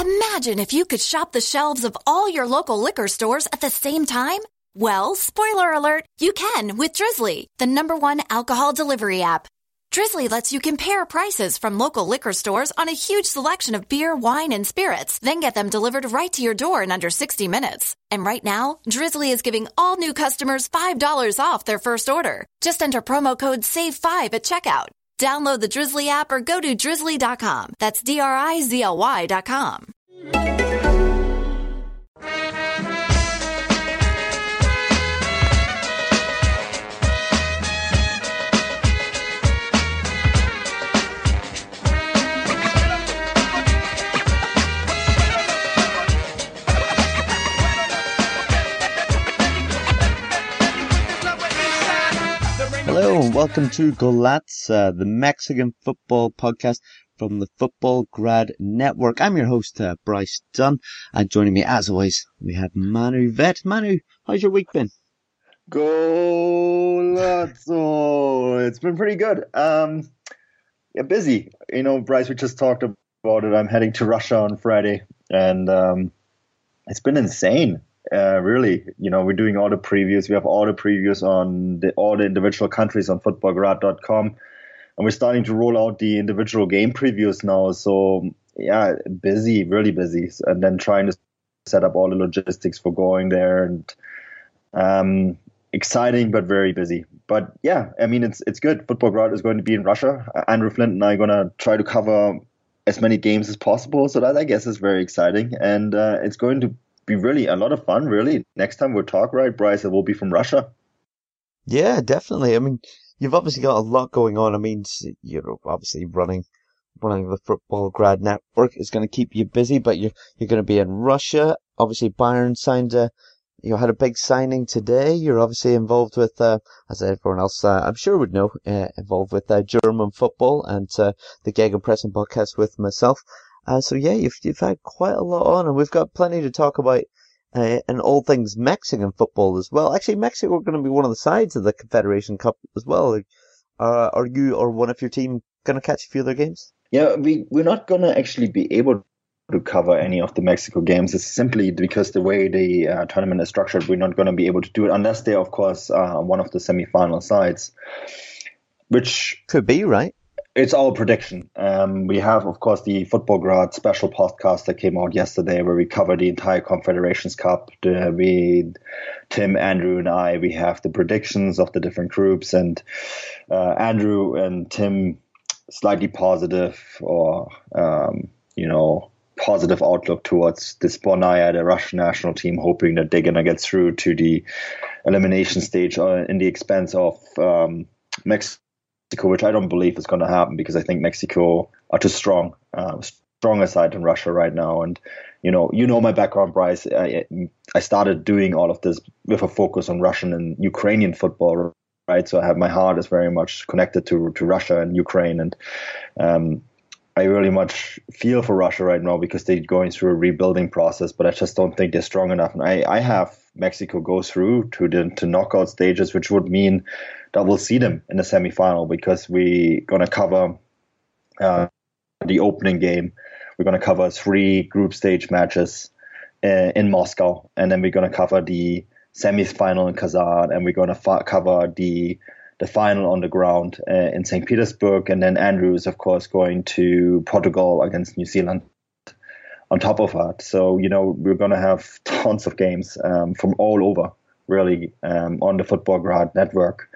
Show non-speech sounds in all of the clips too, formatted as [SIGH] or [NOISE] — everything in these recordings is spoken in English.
Imagine if you could shop the shelves of all your local liquor stores at the same time. Well, spoiler alert, you can with Drizly, the number one alcohol delivery app. Drizly lets you compare prices from local liquor stores on a huge selection of beer, wine, and spirits, then get them delivered right to your door in under 60 minutes. And right now, Drizly is giving all new customers $5 off their first order. Just enter promo code SAVE5 at checkout. Download the Drizly app or go to drizly.com. That's D R I Z L Y.com. Hello and welcome to Golats, uh, the Mexican football podcast from the Futbolgrad Network. I'm your host, uh, Bryce Dunn, and joining me as always, we have Manu Veth. Manu, how's your week been? Golazzo! It's been pretty good. Um, yeah, busy. You know, Bryce, we just talked about it. I'm heading to Russia on Friday, and um, it's been insane uh, really, you know, we're doing all the previews. We have all the previews on the, all the individual countries on futbolgrad.com. And we're starting to roll out the individual game previews now. So, yeah, busy, really busy. And then trying to set up all the logistics for going there and um, exciting, but very busy. But yeah, I mean, it's it's good. Futbolgrad is going to be in Russia. Andrew Flint and I are going to try to cover as many games as possible. So that I guess is very exciting. And uh, it's going to be really a lot of fun. Really, next time we'll talk, right, Bryce? It will be from Russia. Yeah, definitely. I mean, you've obviously got a lot going on. I mean, you're obviously running running the Futbolgrad network is going to keep you busy, but you're you're going to be in Russia. Obviously, Bayern signed a you had a big signing today. You're obviously involved with, uh, as everyone else, uh, I'm sure would know, uh, involved with uh, German football and uh, the Gegenpressing podcast with myself. Uh, so yeah, you've, you've had quite a lot on and we've got plenty to talk about uh, and all things Mexican football as well. Actually, Mexico are going to be one of the sides of the Confederation Cup as well. Uh, are you or one of your team going to catch a few of their games? Yeah, we, we're not going to actually be able to cover any of the Mexico games. It's simply because the way the uh, tournament is structured, we're not going to be able to do it unless they're, of course, uh, one of the semi-final sides. Which could be right it's our prediction. Um, we have, of course, the Futbolgrad special podcast that came out yesterday, where we cover the entire Confederations Cup. We, Tim, Andrew, and I, we have the predictions of the different groups, and uh, Andrew and Tim slightly positive, or um, you know, positive outlook towards the Sbornaya, the Russian national team, hoping that they're gonna get through to the elimination stage uh, in the expense of um, Mexico Mexico, which I don't believe is going to happen because I think Mexico are too strong, uh, stronger side than Russia right now. And you know, you know my background, Bryce. I, I started doing all of this with a focus on Russian and Ukrainian football, right? So I have my heart is very much connected to to Russia and Ukraine, and um, I really much feel for Russia right now because they're going through a rebuilding process. But I just don't think they're strong enough, and I I have Mexico go through to the to knockout stages, which would mean that we'll see them in the semifinal because we're gonna cover uh, the opening game. We're gonna cover three group stage matches uh, in Moscow, and then we're gonna cover the semifinal in Kazan, and we're gonna fa- cover the the final on the ground uh, in St. Petersburg, and then Andrew is of course going to Portugal against New Zealand on top of that. So, you know, we're going to have [LAUGHS] tons of games um, from all over, really, um, on the Futbolgrad network.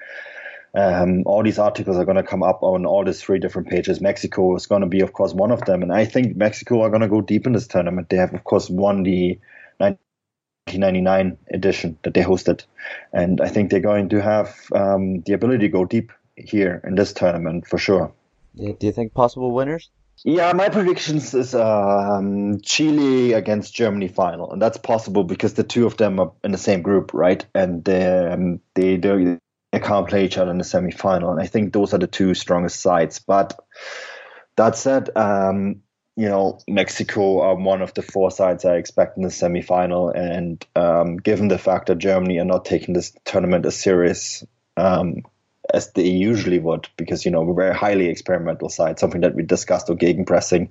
Um, all these articles are going to come up on all these three different pages. Mexico is going to be, of course, one of them. And I think Mexico are going to go deep in this tournament. They have, of course, won the 1999 edition that they hosted. And I think they're going to have um, the ability to go deep here in this tournament for sure. Do you think possible winners? Yeah, my predictions is um, Chile against Germany final, and that's possible because the two of them are in the same group, right? And um, they they they can't play each other in the semi final, and I think those are the two strongest sides. But that said, um, you know, Mexico are one of the four sides I expect in the semi final, and um, given the fact that Germany are not taking this tournament as serious um, as they usually would, because you know we're a very highly experimental side, something that we discussed on gegenpressing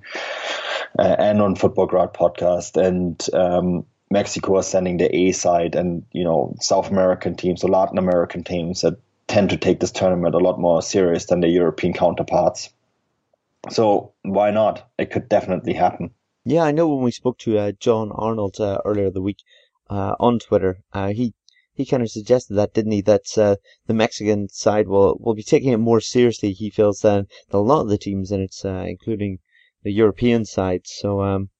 uh, and on Futbolgrad podcast, and um, Mexico are sending the A side, and you know South American teams or Latin American teams that tend to take this tournament a lot more serious than their European counterparts. So why not? It could definitely happen. Yeah, I know when we spoke to uh, Jon Arnold uh, earlier the week uh, on Twitter, uh, he he kind of suggested that, didn't he? That uh, the Mexican side will will be taking it more seriously. He feels than, than a lot of the teams in it, uh, including the European side. So um,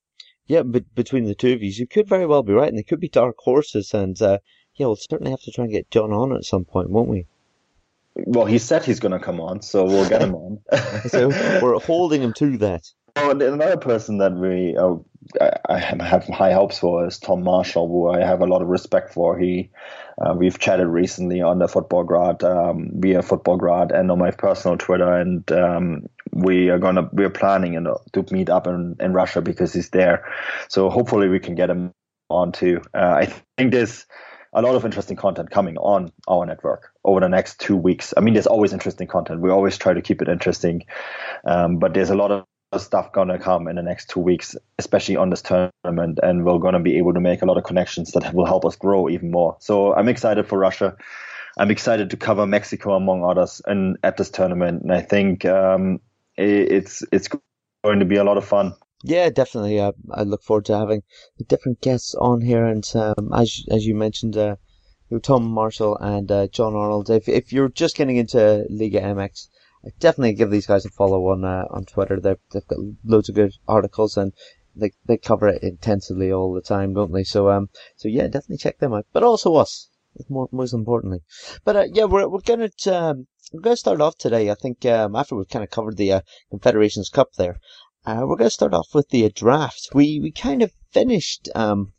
yeah, but between the two of you, you could very well be right, and they could be dark horses. And uh, yeah, we'll certainly have to try and get Jon on at some point, won't we? Well, he said he's going to come on, so we'll get him on. [LAUGHS] so we're holding him to that. And another person that we uh, I have high hopes for is Tom Marshall, who I have a lot of respect for. He uh, we've chatted recently on the Futbolgrad um, via Futbolgrad and on my personal Twitter, and um, we are gonna we're planning you know, to meet up in, in Russia because he's there. So hopefully we can get him on too. Uh, I think there's a lot of interesting content coming on our network over the next two weeks. I mean, there's always interesting content. We always try to keep it interesting, um, but there's a lot of stuff gonna come in the next two weeks, especially on this tournament, and we're gonna be able to make a lot of connections that will help us grow even more. So I'm excited for Russia. I'm excited to cover Mexico among others and at this tournament, and I think um, it's it's going to be a lot of fun. Yeah, definitely. I look forward to having different guests on here, and um, as as you mentioned, uh, Tom Marshall and uh, Jon Arnold. If if you're just getting into Liga MX, definitely give these guys a follow on uh, on Twitter. They've, they've got loads of good articles and they they cover it intensively all the time, don't they? So um so yeah, definitely check them out. But also us, more most importantly. But uh, yeah, we're we're gonna um, we're gonna start off today. I think um, after we've kind of covered the uh, Confederations Cup there, uh, we're gonna start off with the uh, draft. We we kind of finished um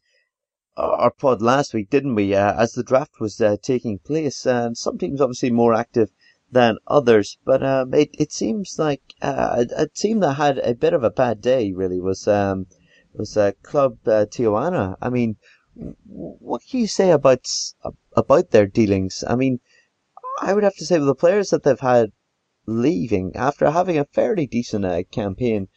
our pod last week, didn't we? Uh, as the draft was uh, taking place, and some teams obviously more active than others. But um, it it seems like uh, a, a, team that had a bit of a bad day really was um, was uh, Club uh, Tijuana. I mean, what can you say about about their dealings? I mean, I would have to say with the players that they've had leaving after having a fairly decent uh, campaign,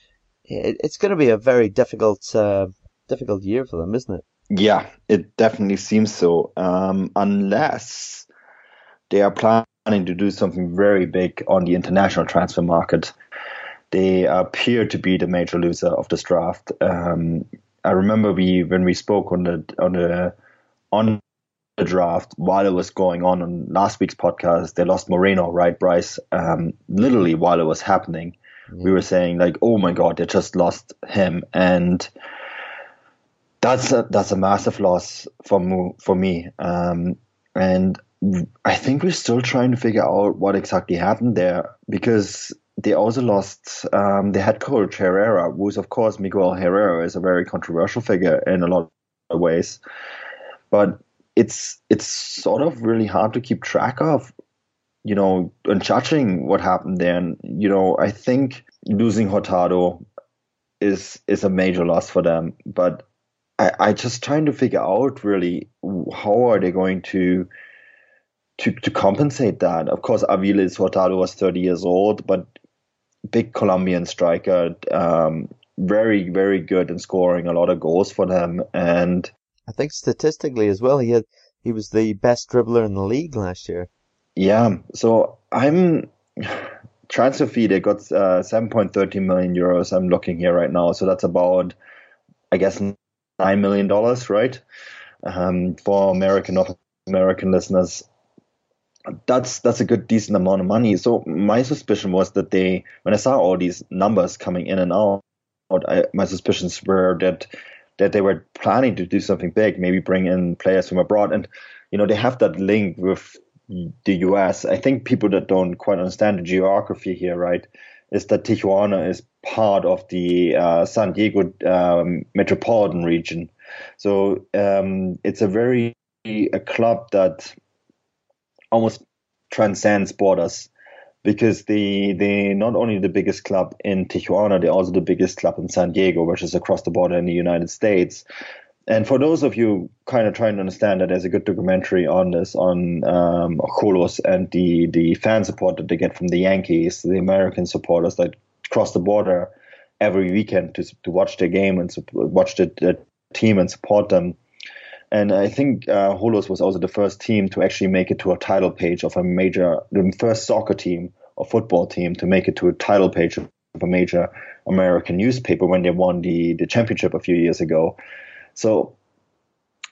it, it's going to be a very difficult uh, difficult year for them, isn't it? Yeah, it definitely seems so. Um, unless they are planning planning to do something very big on the international transfer market. They appear to be the major loser of this draft. Um, I remember we when we spoke on the on the on the draft while it was going on on last week's podcast. They lost Moreno, right, Bryce? Um, literally while it was happening, yeah. we were saying like, "Oh my God, they just lost him," and that's a that's a massive loss for for me. Um, and I think we're still trying to figure out what exactly happened there because they also lost um, the head coach Herrera, who's of course Miguel Herrera is a very controversial figure in a lot of ways, but it's it's sort of really hard to keep track of, you know, and judging what happened there. And you know, I think losing Hurtado is is a major loss for them, but I I just trying to figure out really how are they going to to, to compensate that. Of course, Aviles Hurtado was 30 years old, but big Colombian striker, um, very, very good in scoring a lot of goals for them. And I think statistically as well, he had, he was the best dribbler in the league last year. Yeah. So I'm transfer fee. They got uh, 7.13 million euros. I'm looking here right now. So that's about, I guess, nine million dollars, right? Um, for American North American listeners, that's that's a good decent amount of money. So my suspicion was that they, when I saw all these numbers coming in and out, I, my suspicions were that that they were planning to do something big, maybe bring in players from abroad, and you know they have that link with the U.S. I think people that don't quite understand the geography here, right, is that Tijuana is part of the uh, San Diego um, metropolitan region. So um, it's a very a club that almost transcends borders because they they not only the biggest club in Tijuana, they're also the biggest club in San Diego, which is across the border in the United States. And for those of you kind of trying to understand that, there's a good documentary on this on um, and the the fan support that they get from the Yankees, the American supporters that cross the border every weekend to to watch their game and watch the, the team and support them. And I think uh, Xolos was also the first team to actually make it to a title page of a major, the first soccer team or football team to make it to a title page of a major American newspaper when they won the, the championship a few years ago. So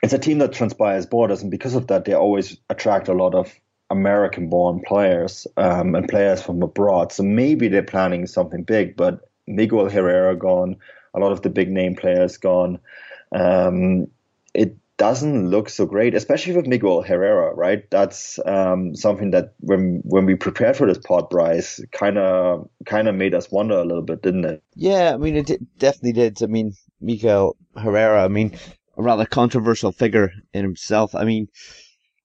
it's a team that transpires borders, and because of that, they always attract a lot of American-born players um, and players from abroad. So maybe they're planning something big, but Miguel Herrera gone, a lot of the big name players gone. Um, it doesn't look so great, especially with Miguel Herrera, right? That's um, something that when when we prepared for this pod, Bryce, kind of kind of made us wonder a little bit, didn't it? Yeah, I mean, it definitely did. I mean, Miguel Herrera, I mean, a rather controversial figure in himself. I mean,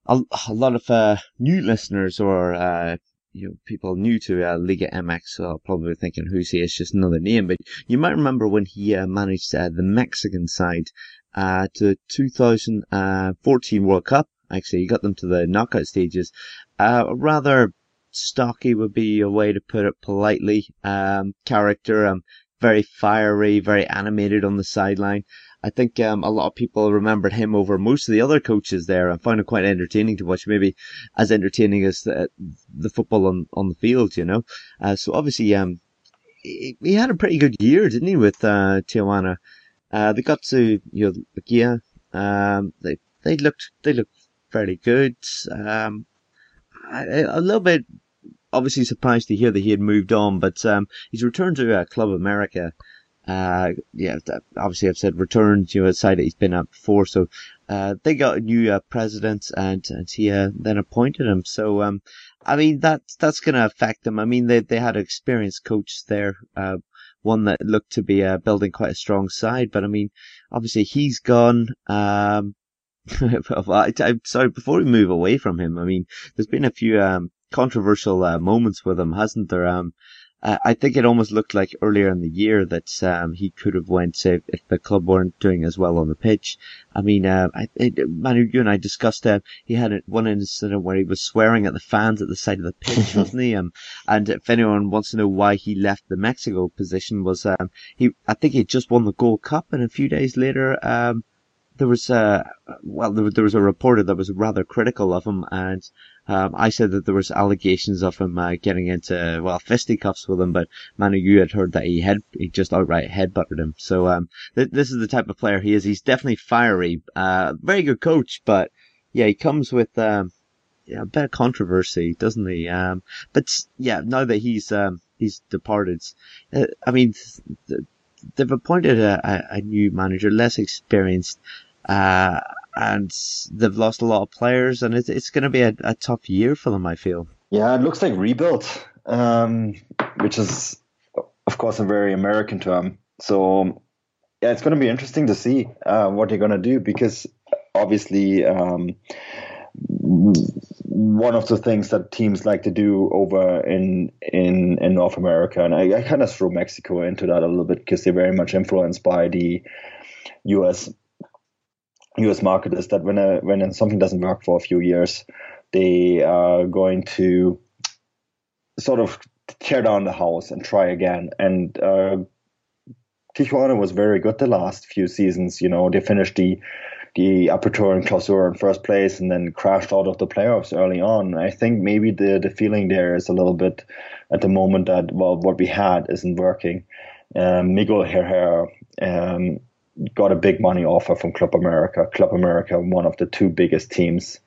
a, a lot of uh, new listeners or uh, you know, people new to uh, Liga MX are probably thinking who's he? It's just another name. But you might remember when he uh, managed uh, the Mexican side uh, to 2014 World Cup. Actually, he got them to the knockout stages. Uh, rather stocky would be a way to put it politely. Um, character, um, very fiery, very animated on the sideline. I think um, a lot of people remembered him over most of the other coaches there. I found it quite entertaining to watch, maybe as entertaining as the, the football on, on the field, you know. Uh, so obviously, um, he, he, had a pretty good year, didn't he, with uh, Tijuana? Uh, they got to you know Gia. Um, they they looked they looked fairly good. Um, a little bit obviously surprised to hear that he had moved on, but um, he's returned to uh, Club America. Uh, yeah, obviously I've said returned, you know, a side that he's been at before. So, uh, they got a new, uh, president and, and he, uh, then appointed him. So, um, I mean, that's, that's going to affect them. I mean, they, they had an experienced coach there, uh, one that looked to be uh, building quite a strong side. But I mean, obviously he's gone. Um, [LAUGHS] I, am sorry, before we move away from him, I mean, there's been a few um, controversial uh, moments with him, hasn't there? Um, uh, I think it almost looked like earlier in the year that um, he could have went if, if, the club weren't doing as well on the pitch. I mean, uh, I, Manu, you and I discussed uh, he had one incident where he was swearing at the fans at the side of the pitch, [LAUGHS] wasn't he? Um, and if anyone wants to know why he left the Mexico position, was um, he? I think he just won the Gold Cup, and a few days later. Um, there was a well, there, there was a reporter that was rather critical of him, and um, I said that there was allegations of him uh, getting into well fisticuffs with him, but Manu, you had heard that he had he just outright headbutted him. So um, th- this is the type of player he is. He's definitely fiery, uh, very good coach, but yeah, he comes with um, yeah, a bit of controversy, doesn't he? Um, but yeah, now that he's um, he's departed, uh, I mean. Th- they've appointed a, a, a, new manager, less experienced, uh, and they've lost a lot of players, and it's, it's going to be a, a, tough year for them. I feel. Yeah, it looks like rebuild, um, which is, of course, a very American term. So, yeah, it's going to be interesting to see uh, what they're going to do because obviously. Um, one of the things that teams like to do over in in in North America, and I, I kind of throw Mexico into that a little bit because they're very much influenced by the U.S. U.S. market is that when a, when something doesn't work for a few years, they are going to sort of tear down the house and try again. And uh, Tijuana was very good the last few seasons. You know, they finished the the Apertura and Clausura in first place and then crashed out of the playoffs early on. I think maybe the the feeling there is a little bit at the moment that well, what we had isn't working. Um, Miguel Herrera um, got a big money offer from Club America. Club America, one of the two biggest teams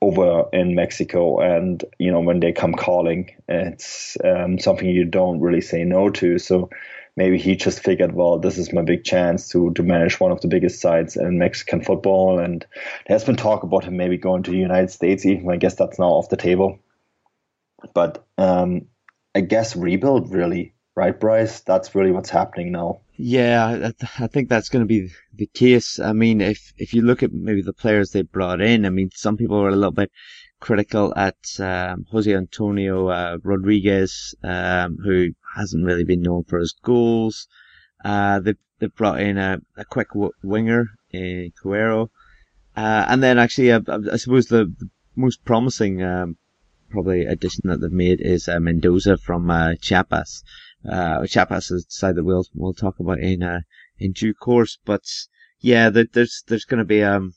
over in Mexico, and you know when they come calling, it's um, something you don't really say no to. So maybe he just figured, well, this is my big chance to to manage one of the biggest sides in Mexican football. And there's been talk about him maybe going to the United States. Even I guess that's now off the table. But um, I guess rebuild really right, Bryce? That's really what's happening now. Yeah, I, I think that's going to be the case. I mean, if if you look at maybe the players they brought in, I mean, some people were a little bit critical at um, Jose Antonio uh, Rodriguez, um, who hasn't really been known for his goals. Uh, they they brought in a, a quick w- winger in Cuero, uh, and then actually, uh, I suppose the, the most promising um, probably addition that they've made is uh, Mendoza from uh, Chiapas. Uh, is a side that we'll we'll talk about in uh, in due course. But yeah, there's there's going to be um,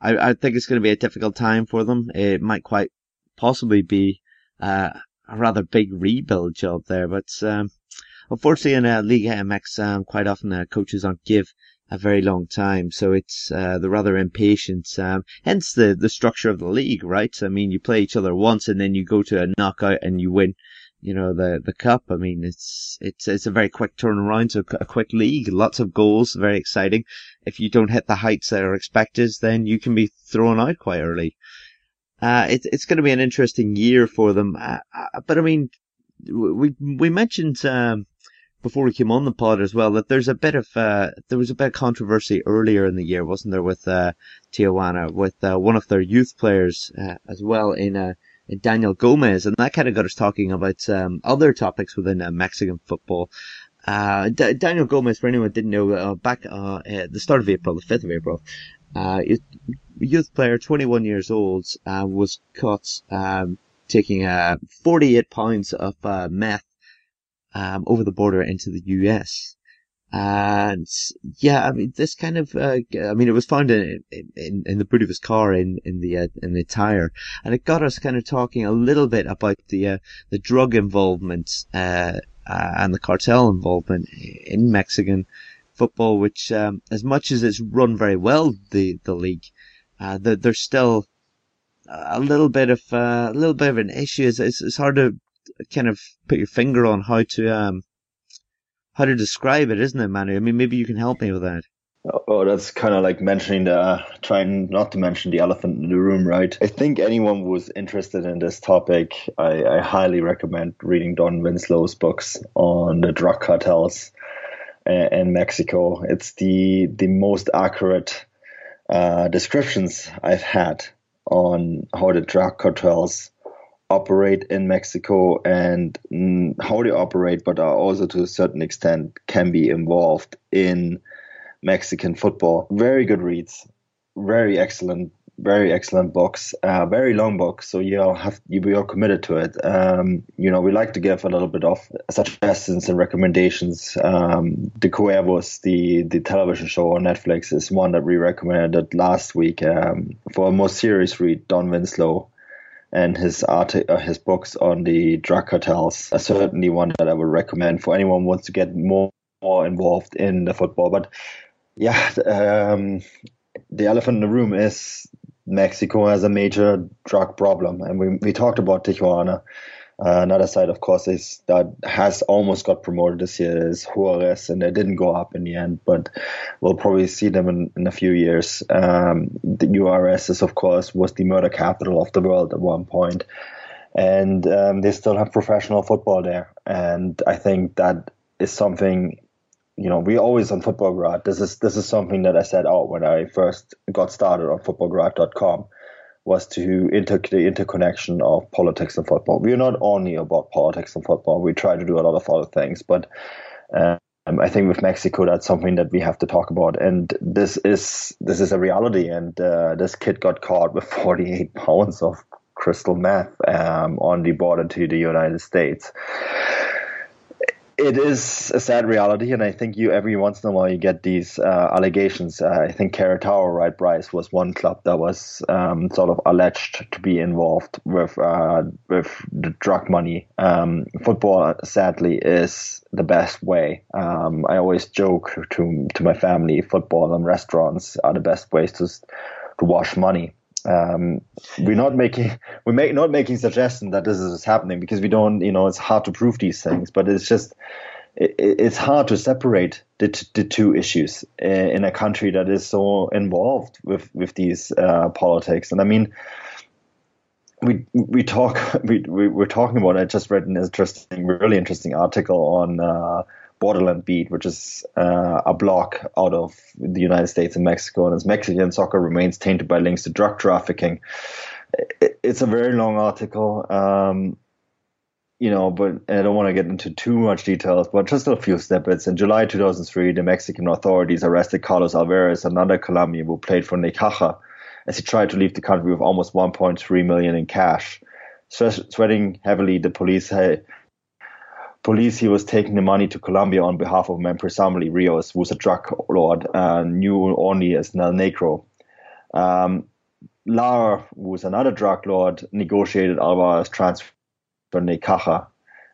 I I think it's going to be a difficult time for them. It might quite possibly be uh, a rather big rebuild job there, but um, unfortunately in uh, League MX, um, quite often uh, coaches aren't give a very long time, so it's uh, rather impatient. Um, hence the the structure of the league, right? I mean, you play each other once, and then you go to a knockout and you win. You know the the cup. I mean, it's it's it's a very quick turnaround, so a quick league, lots of goals, very exciting. If you don't hit the heights that are expected, then you can be thrown out quite early. Uh, it's it's going to be an interesting year for them. Uh, uh, but I mean, we we mentioned um, before we came on the pod as well that there's a bit of uh, there was a bit of controversy earlier in the year, wasn't there, with uh, Tijuana, with uh, one of their youth players uh, as well in, in Daniel Gomez, and that kind of got us talking about um, other topics within uh, Mexican football. D- Daniel Gomez, for anyone who didn't know, back at the start of April, the 5th of April, youth player, 21 years old, was caught um, taking 48 pounds of meth um, over the border into the US. And yeah, I mean, this kind of, uh, I mean, it was found in, in, in the boot of his car in, in the, uh, in the tire. And it got us kind of talking a little bit about the, uh, the drug involvement, uh, uh, and the cartel involvement in Mexican football, which, um, as much as it's run very well, the, the league, uh, the, there's still a little bit of, a little bit of an issue. It's, it's hard to kind of put your finger on how to um how to describe it, isn't it, Manu? I mean, maybe you can help me with that. Oh, that's kind of like mentioning the uh, trying not to mention the elephant in the room, right? I think anyone who's interested in this topic, I, I highly recommend reading Don Winslow's books on the drug cartels uh, in Mexico. It's the the most accurate uh, descriptions I've had on how the drug cartels operate in Mexico and mm, how they operate, but are also to a certain extent can be involved in Mexican football. Very good reads, very excellent, very excellent books, uh, very long books. So you have you be all committed to it. Um, you know, we like to give a little bit of suggestions and recommendations. Um, the Cuervos, the the television show on Netflix, is one that we recommended last week. Um, for a more serious read, Don Winslow and his art, uh, his books on the drug cartels. Are certainly one that I would recommend for anyone who wants to get more, more involved in the football. But yeah, um, the elephant in the room is Mexico has a major drug problem, and we we talked about Tijuana uh, another side, of course, is that has almost got promoted this year is Juarez, and they didn't go up in the end, but we'll probably see them in, in a few years. Um, the Juarez is, of course, was the murder capital of the world at one point, and um, they still have professional football there. And I think that is something, you know, we always on Futbolgrad. This is this is something that I set out when I first got started on Futbolgrad.com was to inter- the interconnection of politics and football. We're not only about politics and football. We try to do a lot of other things, but um, I think with Mexico, that's something that we have to talk about. And this is this is a reality. And uh, this kid got caught with [LAUGHS] 48 pounds of crystal meth um, on the border to the United States it is a sad reality, and I think you every once in a while you get these uh, allegations. Uh, I think Querétaro, right, Bryce, was one club that was um, sort of alleged to be involved with uh, with the drug money. Um, football, sadly, is the best way. Um, I always joke to to my family, football and restaurants are the best ways to to wash money. Um, we're not making [LAUGHS] we make not making suggestions that this is happening because we don't you know it's hard to prove these things but it's just it, it's hard to separate the, the two issues in a country that is so involved with with these uh, politics and I mean we we talk [LAUGHS] we, we we're talking about. I just read an interesting, really interesting article on uh, Borderland Beat, which is uh, a block out of the United States and Mexico, and as Mexican soccer remains tainted by links to drug trafficking. It's a very long article. Um, you know, but I don't want to get into too much details, but just a few snippets. In July 2003, the Mexican authorities arrested Carlos Alvarez, another Colombian who played for Necaxa, as he tried to leave the country with almost 1.3 million in cash. Sweating heavily, the police had, police he was taking the money to Colombia on behalf of presumably Rios, who was a drug lord and knew only as El Negro. Um, Lara, who was another drug lord, negotiated Alvarez transfer for Necaxa,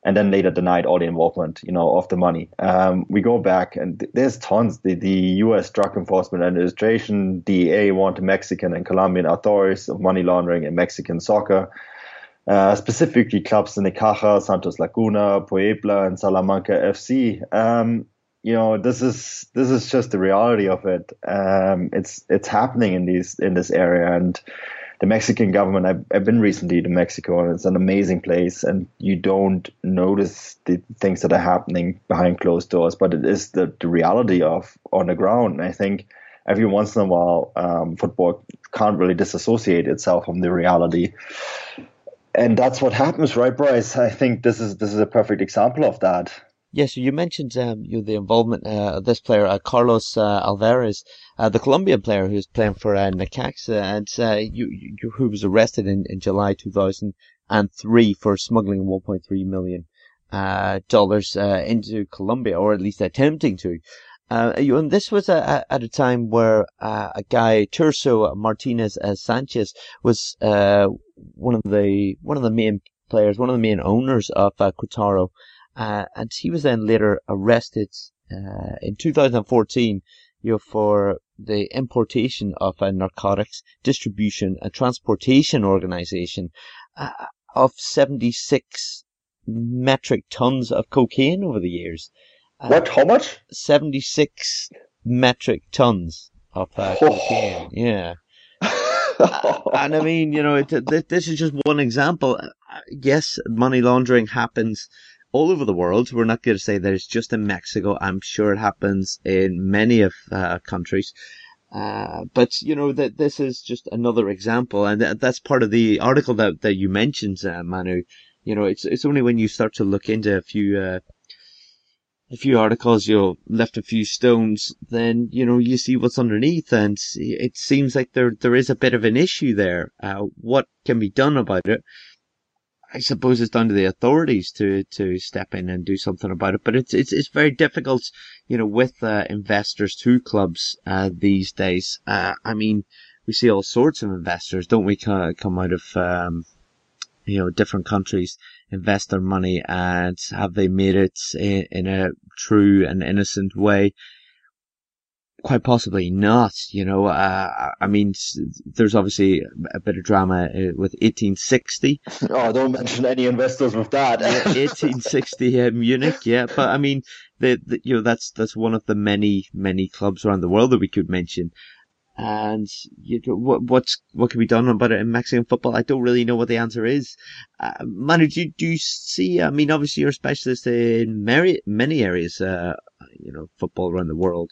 and then later denied all the involvement, you know, of the money. Um, we go back, and th- there's tons. The, the U.S. Drug Enforcement Administration, DEA, warned Mexican and Colombian authorities of money laundering in Mexican soccer. Uh, specifically, clubs in Necaxa, Santos Laguna, Puebla, and Salamanca FC. Um, you know, this is this is just the reality of it. Um, it's it's happening in these in this area, and the Mexican government. I've, I've been recently to Mexico, and it's an amazing place. And you don't notice the things that are happening behind closed doors, but it is the, the reality of on the ground. And I think every once in a while, um, football can't really disassociate itself from the reality. And that's what happens, right, Bryce? I think this is this is a perfect example of that. Yes, yeah, so you mentioned um, you the involvement uh, of this player, uh, Carlos uh, Alvarez, uh, the Colombian player who's playing for uh, Necaxa, and uh, you, you, who was arrested in, in July 2003 for smuggling 1.3 million dollars into Colombia, or at least attempting to. You, and this was a, a, at a time where a guy Tirso Martinez Sanchez was one of the one of the main players, one of the main owners of uh, uh, and he was then later arrested uh, in 2014 you know, for the importation of a narcotics distribution and transportation organization uh, of 76 metric tons of cocaine over the years. Uh, what? How much? 76 metric tons of uh, cocaine. Yeah. [LAUGHS] and I mean, you know, it, this is just one example. Uh, yes, money laundering happens all over the world. We're not going to say that it's just in Mexico. I'm sure it happens in many of uh, countries. Uh, but you know that this is just another example, and th- that's part of the article that that you mentioned, uh, Manu. You know, it's it's only when you start to look into a few uh, a few articles, you know, left a few stones, then you know you see what's underneath, and it seems like there there is a bit of an issue there. Uh, what can be done about it? I suppose it's down to the authorities to, to step in and do something about it. But it's, it's, it's very difficult, you know, with, uh, investors to clubs, uh, these days. Uh, I mean, we see all sorts of investors, don't we, come out of, um, you know, different countries, invest their money and have they made it in, in a true and innocent way? quite possibly not. You know, uh, I mean, there's obviously a bit of drama uh, with 1860. [LAUGHS] Oh, don't mention any investors with that. yeah, 1860 uh, Munich, yeah. But I mean, the, the, you know, that's that's one of the many many clubs around the world that we could mention. And you know, what what's what can be done about it in Mexican football? I don't really know what the answer is. Uh, Manu, do you, do you see? I mean, obviously you're a specialist in many many areas, uh, you know, football around the world.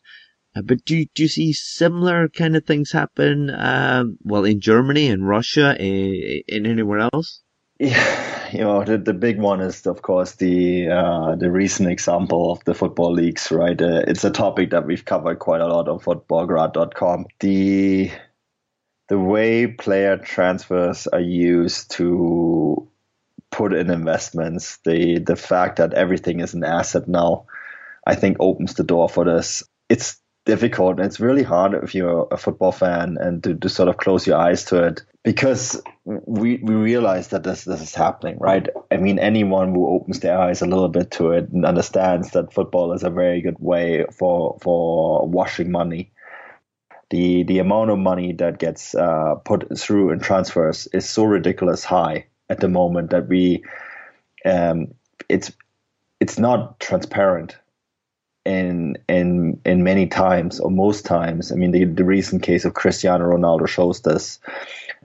Uh, but do, do you see similar kind of things happen, um, well, in Germany and Russia, in, in anywhere else? Yeah, [LAUGHS] you know, the, the big one is, of course, the uh, the recent example of the Football Leaks, right? Uh, it's a topic that we've covered quite a lot on futbolgrad.com. The the way player transfers are used to put in investments, the the fact that everything is an asset now, I think opens the door for this. It's difficult. It's really hard if you're a football fan and to, to sort of close your eyes to it because we we realize that this this is happening, right? I mean, anyone who opens their eyes a little bit to it and understands that football is a very good way for for washing money. The the amount of money that gets uh, put through in transfers is so ridiculous high at the moment that we um, it's it's not transparent in in in many times or most times. I mean, the, the recent case of Cristiano Ronaldo shows this.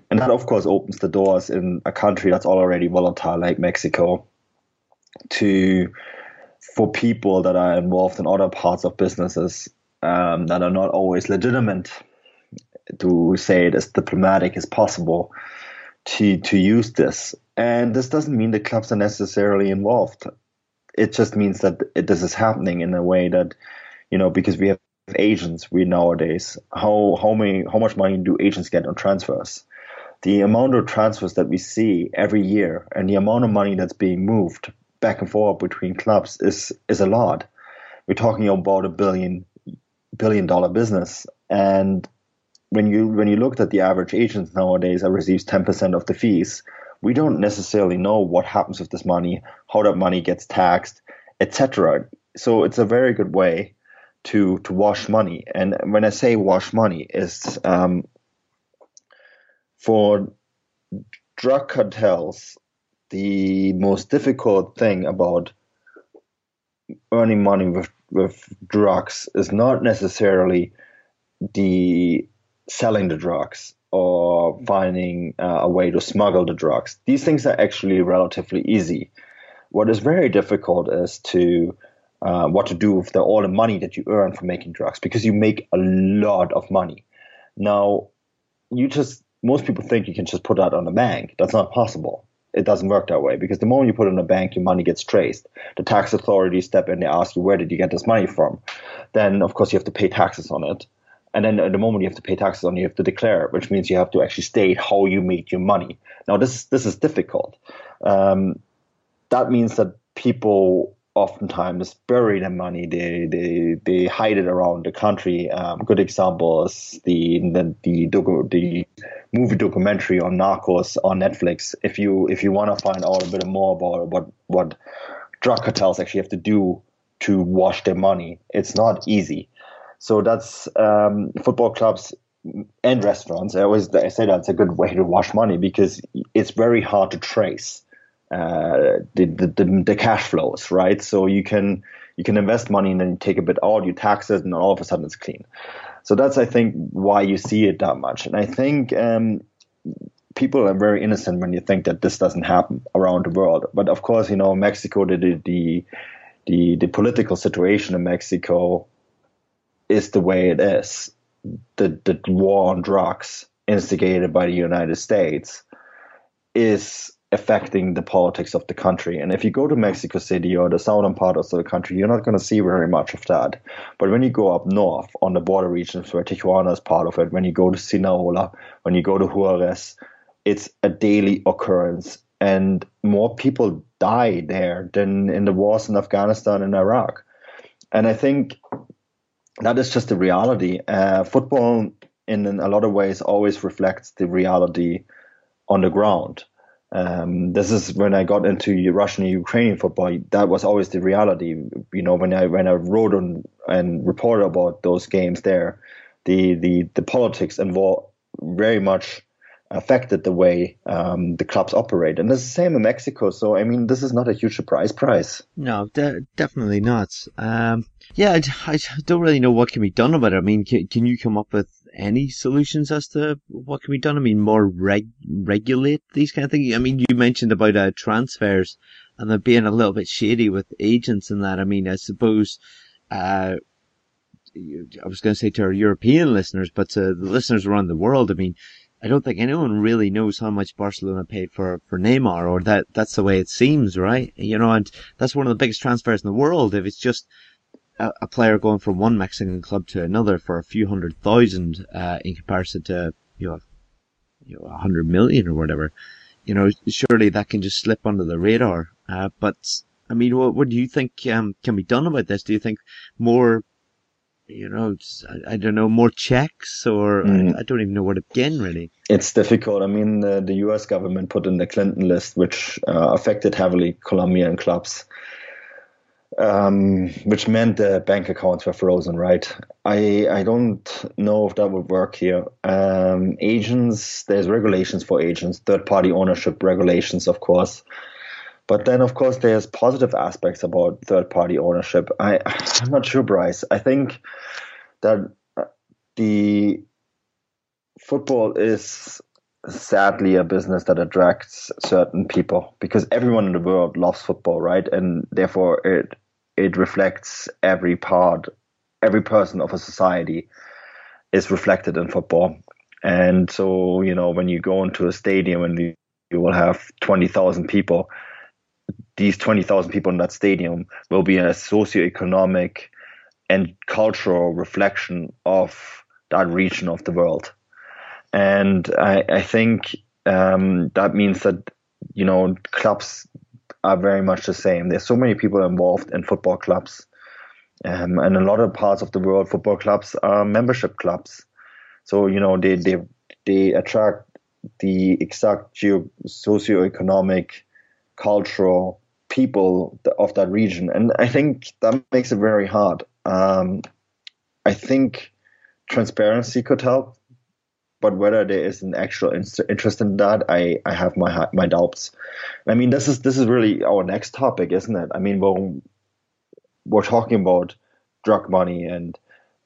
And that, of course, opens the doors in a country that's already volatile like Mexico to for people that are involved in other parts of businesses um, that are not always legitimate to say it as diplomatic as possible to to use this. And this doesn't mean the clubs are necessarily involved. It just means that it, this is happening in a way that, you know, because we have agents we nowadays, how how many how much money do agents get on transfers? The amount of transfers that we see every year and the amount of money that's being moved back and forth between clubs is is a lot. We're talking about a billion billion dollar business, and when you when you looked at the average agent nowadays that receives ten percent of the fees, we don't necessarily know what happens with this money, how that money gets taxed, etc. So it's a very good way to to wash money. And when I say wash money, is um, for drug cartels the most difficult thing about earning money with, with drugs is not necessarily the selling the drugs or finding uh, a way to smuggle the drugs. These things are actually relatively easy. What is very difficult is to uh, what to do with the, all the money that you earn from making drugs because you make a lot of money. Now, you just most people think you can just put that on a bank. That's not possible it doesn't work that way because the moment you put it in a bank, your money gets traced. The tax authorities step in, and they ask you, where did you get this money from? Then, of course, you have to pay taxes on it. And then at the moment you have to pay taxes on it, you have to declare which means you have to actually state how you made your money. Now, this, this is difficult. Um, that means that people oftentimes bury their money. They they they hide it around the country. Um, good example is the the the, docu- the movie documentary on Narcos on Netflix. If you if you want to find out a bit more about what what drug cartels actually have to do to wash their money, it's not easy. So that's um, football clubs and restaurants. I always I say that's a good way to wash money because it's very hard to trace the, the, the cash flows, right? So you can you can invest money and then you take a bit out, you tax it, and all of a sudden it's clean. So that's I think why you see it that much. And I think um, people are very innocent when you think that this doesn't happen around the world. But of course, you know, Mexico, the the the, the political situation in Mexico is the way it is. The the war on drugs instigated by the United States is affecting the politics of the country. And if you go to Mexico City or the southern part of the country, you're not going to see very much of that. But when you go up north on the border regions where Tijuana is part of it, when you go to Sinaloa, when you go to Juarez, it's a daily occurrence. And more people die there than in the wars in Afghanistan and Iraq. And I think that is just the reality. Uh, football, in, in a lot of ways, always reflects the reality on the ground. Um, this is when I got into Russian and Ukrainian football. That was always the reality. You know, when I when I wrote on and reported about those games there, the the the politics involved very much affected the way um, the clubs operate, and it's the same in Mexico. So I mean, this is not a huge surprise prize. No, de- definitely not. Um, yeah, I, I, don't really know what can be done about it. I mean, can, can you come up with any solutions as to what can be done? I mean, more reg- regulate these kind of things. I mean, you mentioned about uh, transfers and them being a little bit shady with agents and that. I mean, I suppose, uh, I was going to say to our European listeners, but to the listeners around the world, I mean, I don't think anyone really knows how much Barcelona paid for, for Neymar or that, that's the way it seems, right? You know, and that's one of the biggest transfers in the world. If it's just, a, player going from one Mexican club to another for a few hundred thousand, uh, in comparison to, you know, you know, a hundred million or whatever, you know, surely that can just slip under the radar. Uh, but, I mean, what, what do you think, um, can be done about this? Do you think more, you know, I, I don't know, more checks or mm. I, I, don't even know where to begin really? It's difficult. I mean, uh, the US government put in the Clinton list, which uh, affected heavily Colombian clubs um, which meant the bank accounts were frozen, right? I I don't know if that would work here. Um, agents, there's regulations for agents, third party ownership regulations, of course. But then, of course, there's positive aspects about third party ownership. I, I'm not sure, Bryce. I think that the football is sadly a business that attracts certain people because everyone in the world loves football, right? And therefore it it reflects every part, every person of a society is reflected in football. And so, you know, when you go into a stadium and you, you will have 20,000 people, these 20,000 people in that stadium will be a socioeconomic and cultural reflection of that region of the world. And I, I think um, that means that, you know, clubs are very much the same. There's so many people involved in football clubs. Um, and a lot of parts of the world, football clubs are membership clubs. So, you know, they, they, they attract the exact geo- socioeconomic, cultural people of that region. And I think that makes it very hard. Um, I think transparency could help, but whether there is an actual interest in that, I, I have my my doubts. I mean, this is this is really our next topic, isn't it? I mean, we're, we're talking about drug money and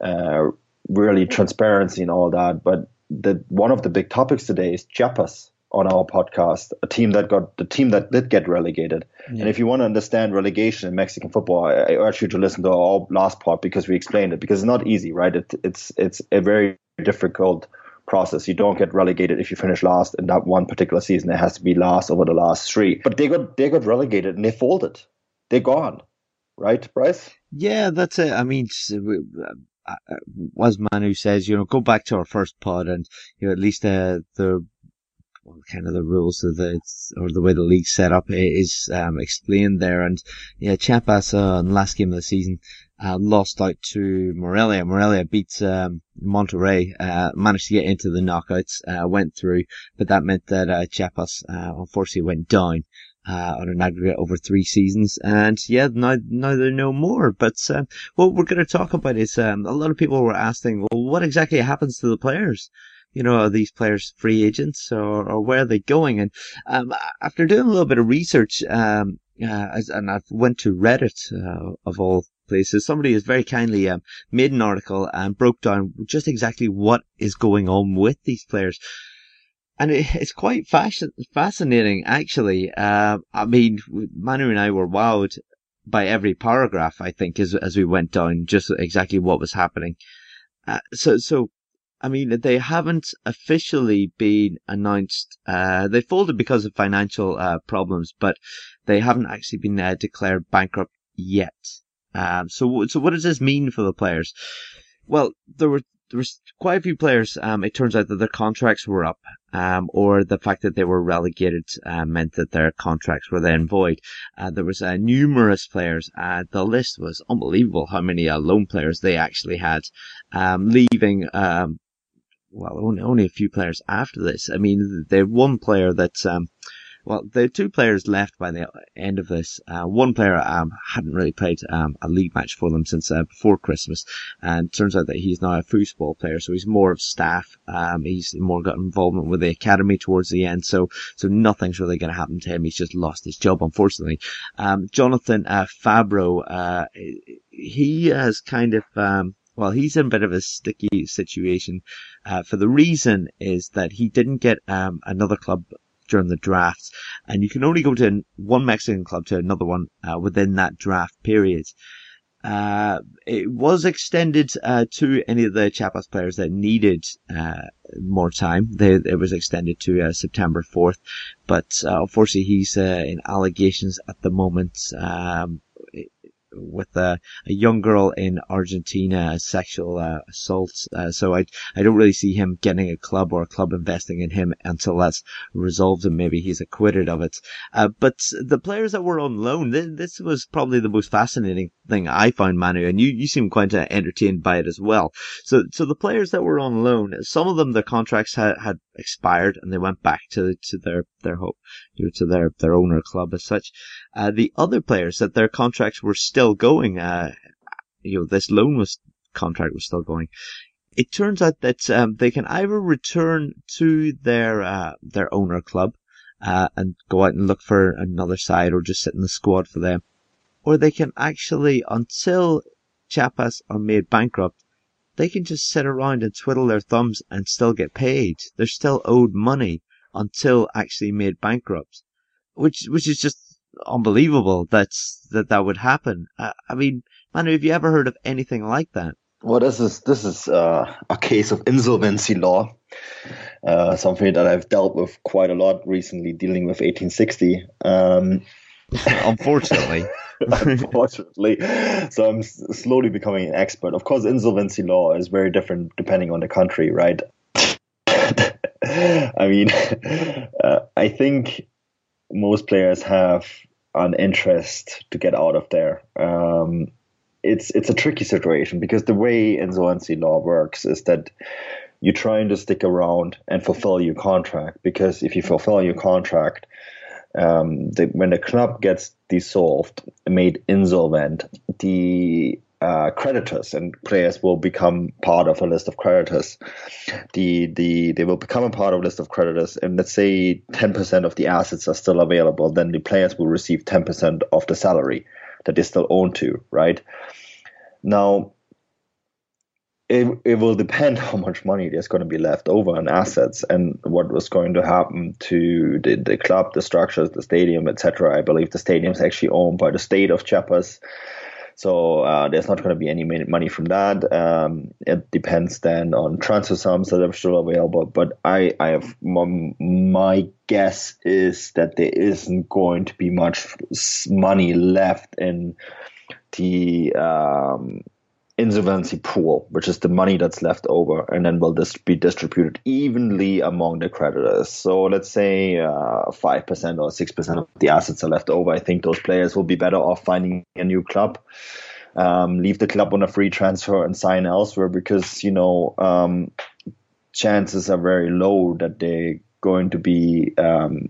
uh, really transparency and all that, but the one of the big topics today is Chiapas on our podcast, a team that got the team that did get relegated. Yeah. And if you want to understand relegation in Mexican football, I, I, urge you to listen to our last part because we explained it. Because it's not easy, right? It, it's it's a very difficult process. You don't get relegated if you finish last in that one particular season. It has to be last over the last three. But they got they got relegated and they folded. They're gone, right, Bryce? Yeah, that's it. I mean, uh, uh, as Manu says, you know, go back to our first pod and you know at least uh, the kind of the rules of the or the way the league set up is um, explained there. And yeah, Chiapas uh, in the last game of the season uh, lost out to Morelia. Morelia beat um, Monterrey, uh, managed to get into the knockouts, uh, went through, but that meant that uh, Chiapas uh, unfortunately went down. Uh, on an aggregate over three seasons. And yeah, now, now they're no more. But uh, what we're going to talk about is um, a lot of people were asking, well, what exactly happens to the players? You know, are these players free agents or, or where are they going? And um, after doing a little bit of research, um, uh, and I've went to Reddit uh, of all places, somebody has very kindly um, made an article and broke down just exactly what is going on with these players. And it, it's quite fasc- fascinating, actually. Uh, I mean, Manu and I were wowed by every paragraph, I think, as, as we went down, just exactly what was happening. Uh, so, so I mean, they haven't officially been announced. Uh, they folded because of financial uh, problems, but they haven't actually been uh, declared bankrupt yet. Um, so, so what does this mean for the players? Well, there were there was quite a few players. Um, it turns out that their contracts were up, um, or the fact that they were relegated uh, meant that their contracts were then void. Uh, there was uh, numerous players. Uh, the list was unbelievable. How many uh, loan players they actually had um, leaving um, well, only, only a few players after this. I mean, they one player that's, um, well, there are two players left by the end of this. Uh, one player um, hadn't really played um, a league match for them since uh, before Christmas, and turns out that he's now a football player, so he's more of staff. Um, he's more got involvement with the academy towards the end, so so nothing's really going to happen to him. He's just lost his job, unfortunately. Um, Jonathan uh, Fabbro, uh, he has kind of um, well, he's in a bit of a sticky situation. Uh, for the reason is that he didn't get um, another club during the drafts, and you can only go to one Mexican club to another one uh, within that draft period. Uh, it was extended uh, to any of the Chiapas players that needed uh, more time. They, it was extended to uh, September 4th, but uh, unfortunately he's in allegations at the moment. Um, with a, a young girl in Argentina, sexual uh, assault. Uh, so I I don't really see him getting a club or a club investing in him until that's resolved and maybe he's acquitted of it. Uh, but the players that were on loan, th- this was probably the most fascinating thing I found, Manu, and you you seem quite uh, entertained by it as well. So so the players that were on loan, some of them their contracts had had expired and they went back to to their their hope, you know, to their their owner club as such. Uh, the other players that their contracts were still going, uh, you know, this loan was contract was still going. It turns out that um, they can either return to their uh, their owner club uh, and go out and look for another side, or just sit in the squad for them, or they can actually, until Chiapas are made bankrupt, they can just sit around and twiddle their thumbs and still get paid. They're still owed money until actually made bankrupt, which which is just unbelievable. That's that that would happen. I, I mean, Manu, have you ever heard of anything like that? Well, this is this is uh, a case of insolvency law, uh, something that I've dealt with quite a lot recently, dealing with 1860. Um, [LAUGHS] Unfortunately. [LAUGHS] [LAUGHS] Unfortunately, so I'm slowly becoming an expert. Of course, insolvency law is very different depending on the country, right? [LAUGHS] I mean, uh, I think most players have an interest to get out of there. Um, it's it's a tricky situation because the way insolvency law works is that you're trying to stick around and fulfill your contract because if you fulfill your contract, um, the, when the club gets dissolved, made insolvent, the uh, creditors and players will become part of a list of creditors. The the they will become a part of a list of creditors, and let's say ten percent of the assets are still available, then the players will receive ten percent of the salary that they still own to, right? Now, it, it will depend [LAUGHS] how much money there's going to be left over on assets and what was going to happen to the, the club, the structures, the stadium, etc. I believe the stadium is actually owned by the state of Chiapas. So uh, there's not going to be any money from that. Um, it depends then on transfer sums that are still available. But I, I have my guess is that there isn't going to be much money left in the um, insolvency pool, which is the money that's left over, and then will this be distributed evenly among the creditors. So let's say uh, five uh, percent or six percent of the assets are left over. I think those players will be better off finding a new club, um, leave the club on a free transfer, and sign elsewhere because you know um, chances are very low that they're going to be um,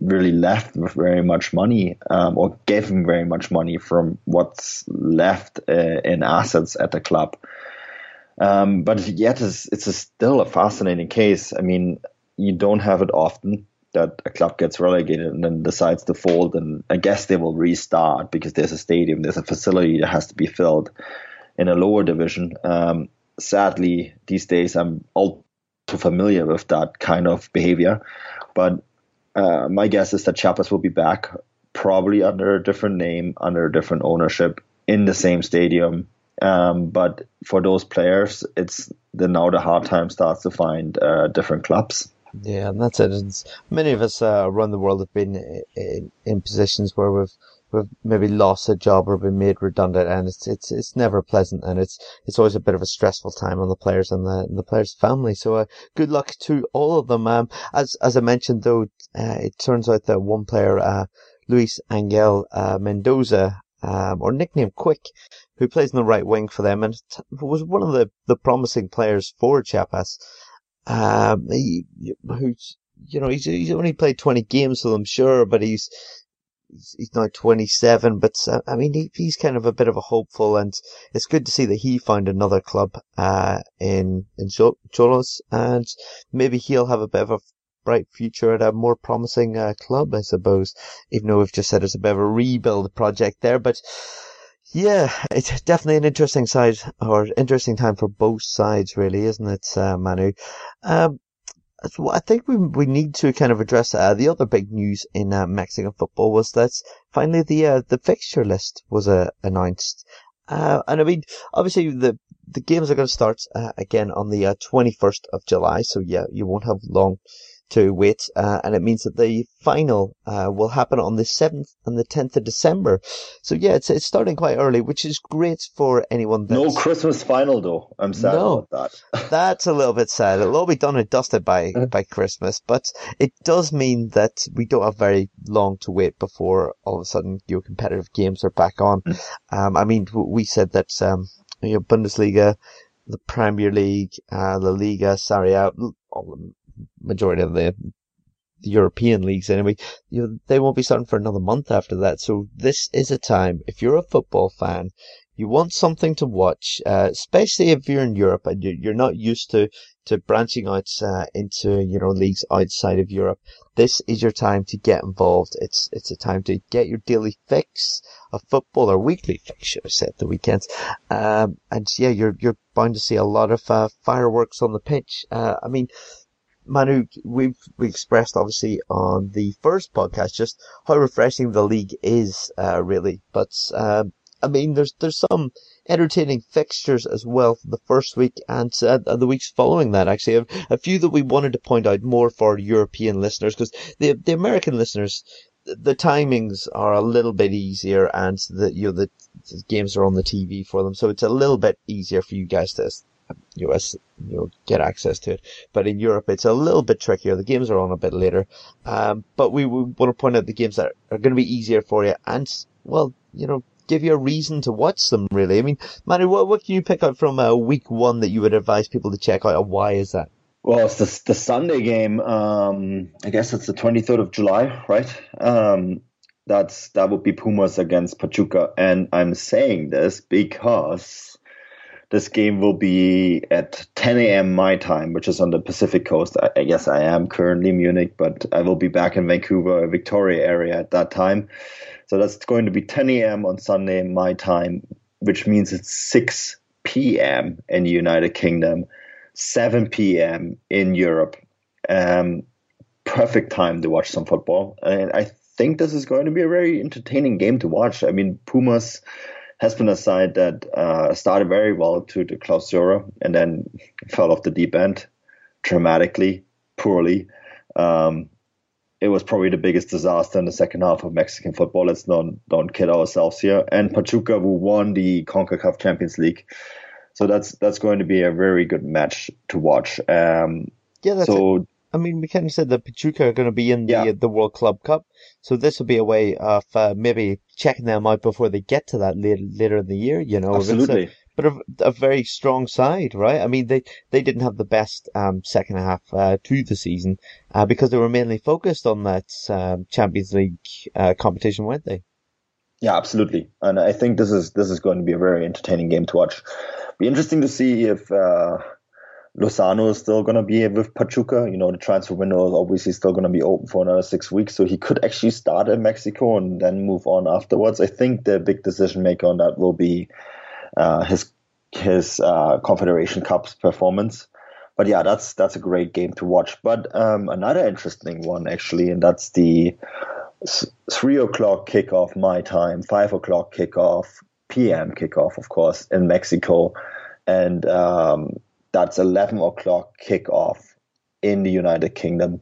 really left with very much money um, or given very much money from what's left uh, in assets at the club. Um, but yet, it's, it's a still a fascinating case. I mean, you don't have it often that a club gets relegated and then decides to fold, and I guess they will restart because there's a stadium, there's a facility that has to be filled in a lower division. Um, sadly, these days I'm all too familiar with that kind of behavior, but uh, my guess is that Chiapas will be back, probably under a different name, under a different ownership, in the same stadium. Um, but for those players, it's the now the hard time starts to find uh, different clubs. Yeah, and that's it. It's, many of us uh, around the world have been in, in positions where we've we've maybe lost a job or been made redundant, and it's it's it's never pleasant, and it's it's always a bit of a stressful time on the players and the and the players' family. So, uh, good luck to all of them. Um, as as I mentioned, though, uh, it turns out that one player, uh, Luis Angel uh, Mendoza, um, or nicknamed Quick, who plays in the right wing for them, and was one of the the promising players for Chiapas. Um, he, who's you know he's he's only played twenty games with them, sure, but he's he's, he's now 27, but uh, I mean, he, he's kind of a bit of a hopeful, and it's good to see that he found another club uh, in in Xolos, and maybe he'll have a bit of a bright future at a more promising uh, club, I suppose. Even though we've just said it's a bit of a rebuild project there, but. Yeah, it's definitely an interesting side or interesting time for both sides, really, isn't it, uh, Manu? Um, I think we we need to kind of address uh, the other big news in uh, Mexican football was that finally the uh, the fixture list was uh, announced, uh, and I mean obviously the the games are going to start uh, again on the twenty first of July, so yeah, you won't have long to wait, uh, and it means that the final uh, will happen on the 7th and the 10th of December. So yeah, it's it's starting quite early, which is great for anyone. That's... No Christmas final though. I'm sad no, about that. [LAUGHS] that's a little bit sad. It'll all be done and dusted by by Christmas, but it does mean that we don't have very long to wait before all of a sudden your competitive games are back on. Mm. Um, I mean, we said that um, you know, Bundesliga the Premier League, uh, La Liga, Serie A, all majority of the, European leagues anyway, you know, they won't be starting for another month after that. So this is a time, if you're a football fan, you want something to watch, uh, especially if you're in Europe and you're not used to, to branching out uh, into, you know, leagues outside of Europe. This is your time to get involved. It's, it's a time to get your daily fix of football or weekly fix, should I say, at the weekends. Um, and yeah, you're, you're bound to see a lot of, uh, fireworks on the pitch. Uh, I mean, Manu, we've we expressed obviously on the first podcast just how refreshing the league is, uh, really. But um, I mean, there's there's some entertaining fixtures as well for the first week and uh, the weeks following that. Actually, a, a, few that we wanted to point out more for European listeners because the the American listeners, the timings are a little bit easier and the you know the, the games are on the TV for them, so it's a little bit easier for you guys to you know, you know, get access to it. But in Europe, it's a little bit trickier. The games are on a bit later. Um, but we, we want to point out the games that are going to be easier for you and, well, you know, give you a reason to watch them, really. I mean, Manu, what, what can you pick out from uh, week one that you would advise people to check out, and why is that? Well, it's the, the Sunday game. Um, I guess it's the 23rd of July, right? Um, that's that would be Pumas against Pachuca, and I'm saying this because this game will be at 10 a.m. my time, which is on the Pacific coast. I, I guess I am currently in Munich, but I will be back in Vancouver, Victoria area at that time. So that's going to be 10 a.m. on Sunday, my time, which means it's 6 p.m. in the United Kingdom, 7 p.m. in Europe. Um, perfect time to watch some football. And I think this is going to be a very entertaining game to watch. I mean, Pumas has been a side that uh, started very well to the Clausura and then fell off the deep end dramatically, poorly. Um, it was probably the biggest disaster in the second half of Mexican football. Let's not don't kid ourselves here. And Pachuca, who won the Concacaf Champions League, so that's that's going to be a very good match to watch. Um, yeah, that's so. It. I mean, we kind of said that Pachuca are going to be in the yeah. the World Club Cup, so this will be a way of uh, maybe checking them out before they get to that later later in the year. You know, absolutely but a, a, very strong side, right? I mean, they, they didn't have the best um, second half uh, to the season uh, because they were mainly focused on that um, Champions League uh, competition, weren't they? Yeah, absolutely. And I think this is this is going to be a very entertaining game to watch. Be interesting to see if uh, Lozano is still going to be with Pachuca. You know, the transfer window is obviously still going to be open for another six weeks, so he could actually start in Mexico and then move on afterwards. I think the big decision maker on that will be uh, his his uh, Confederation Cups performance. But yeah, that's that's a great game to watch. But um, another interesting one actually, and that's the three o'clock kickoff my time, five o'clock kickoff PM kickoff, of course, in Mexico, and um, that's eleven o'clock kickoff in the United Kingdom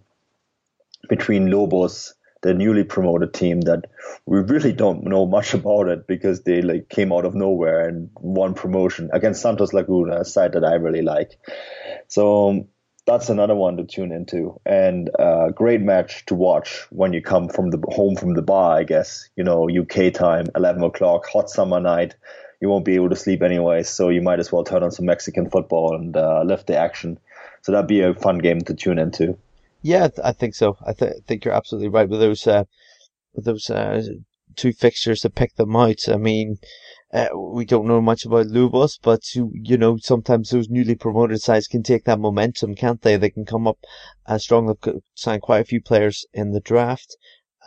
between Lobos the newly promoted team that we really don't know much [LAUGHS] about it because they like came out of nowhere and won promotion against Santos Laguna, a side that I really like. So that's another one to tune into and a great match to watch when you come from the home from the bar. I guess you know UK time, eleven o'clock, hot summer night. You won't be able to sleep anyway, so you might as well turn on some Mexican football and uh, lift the action. So that'd be a fun game to tune into. Yeah, I think so. I th- think you're absolutely right with those uh, with those uh, two fixtures to pick them out. I mean, uh, we don't know much about Lobos, but you, know, sometimes those newly promoted sides can take that momentum, can't they? They can come up as strong. They've signed quite a few players in the draft,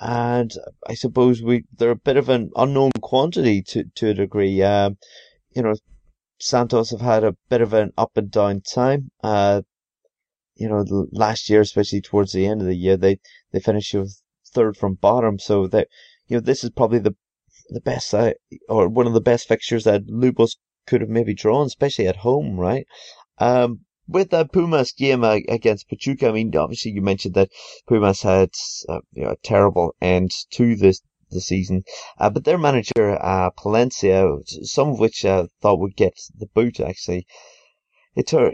and I suppose we they're a bit of an unknown quantity to to a degree. Um, you know, Santos have had a bit of an up and down time. Uh, you know, last year, especially towards the end of the year, they, they finished with third from bottom. So that, you know, this is probably the, the best or one of the best fixtures that Lobos could have maybe drawn, especially at home, right? Um, with the Pumas game against Pachuca, I mean, obviously you mentioned that Pumas had uh, you know, a terrible end to this the season, uh, but their manager uh, Palencia, some of which uh, thought would get the boot actually,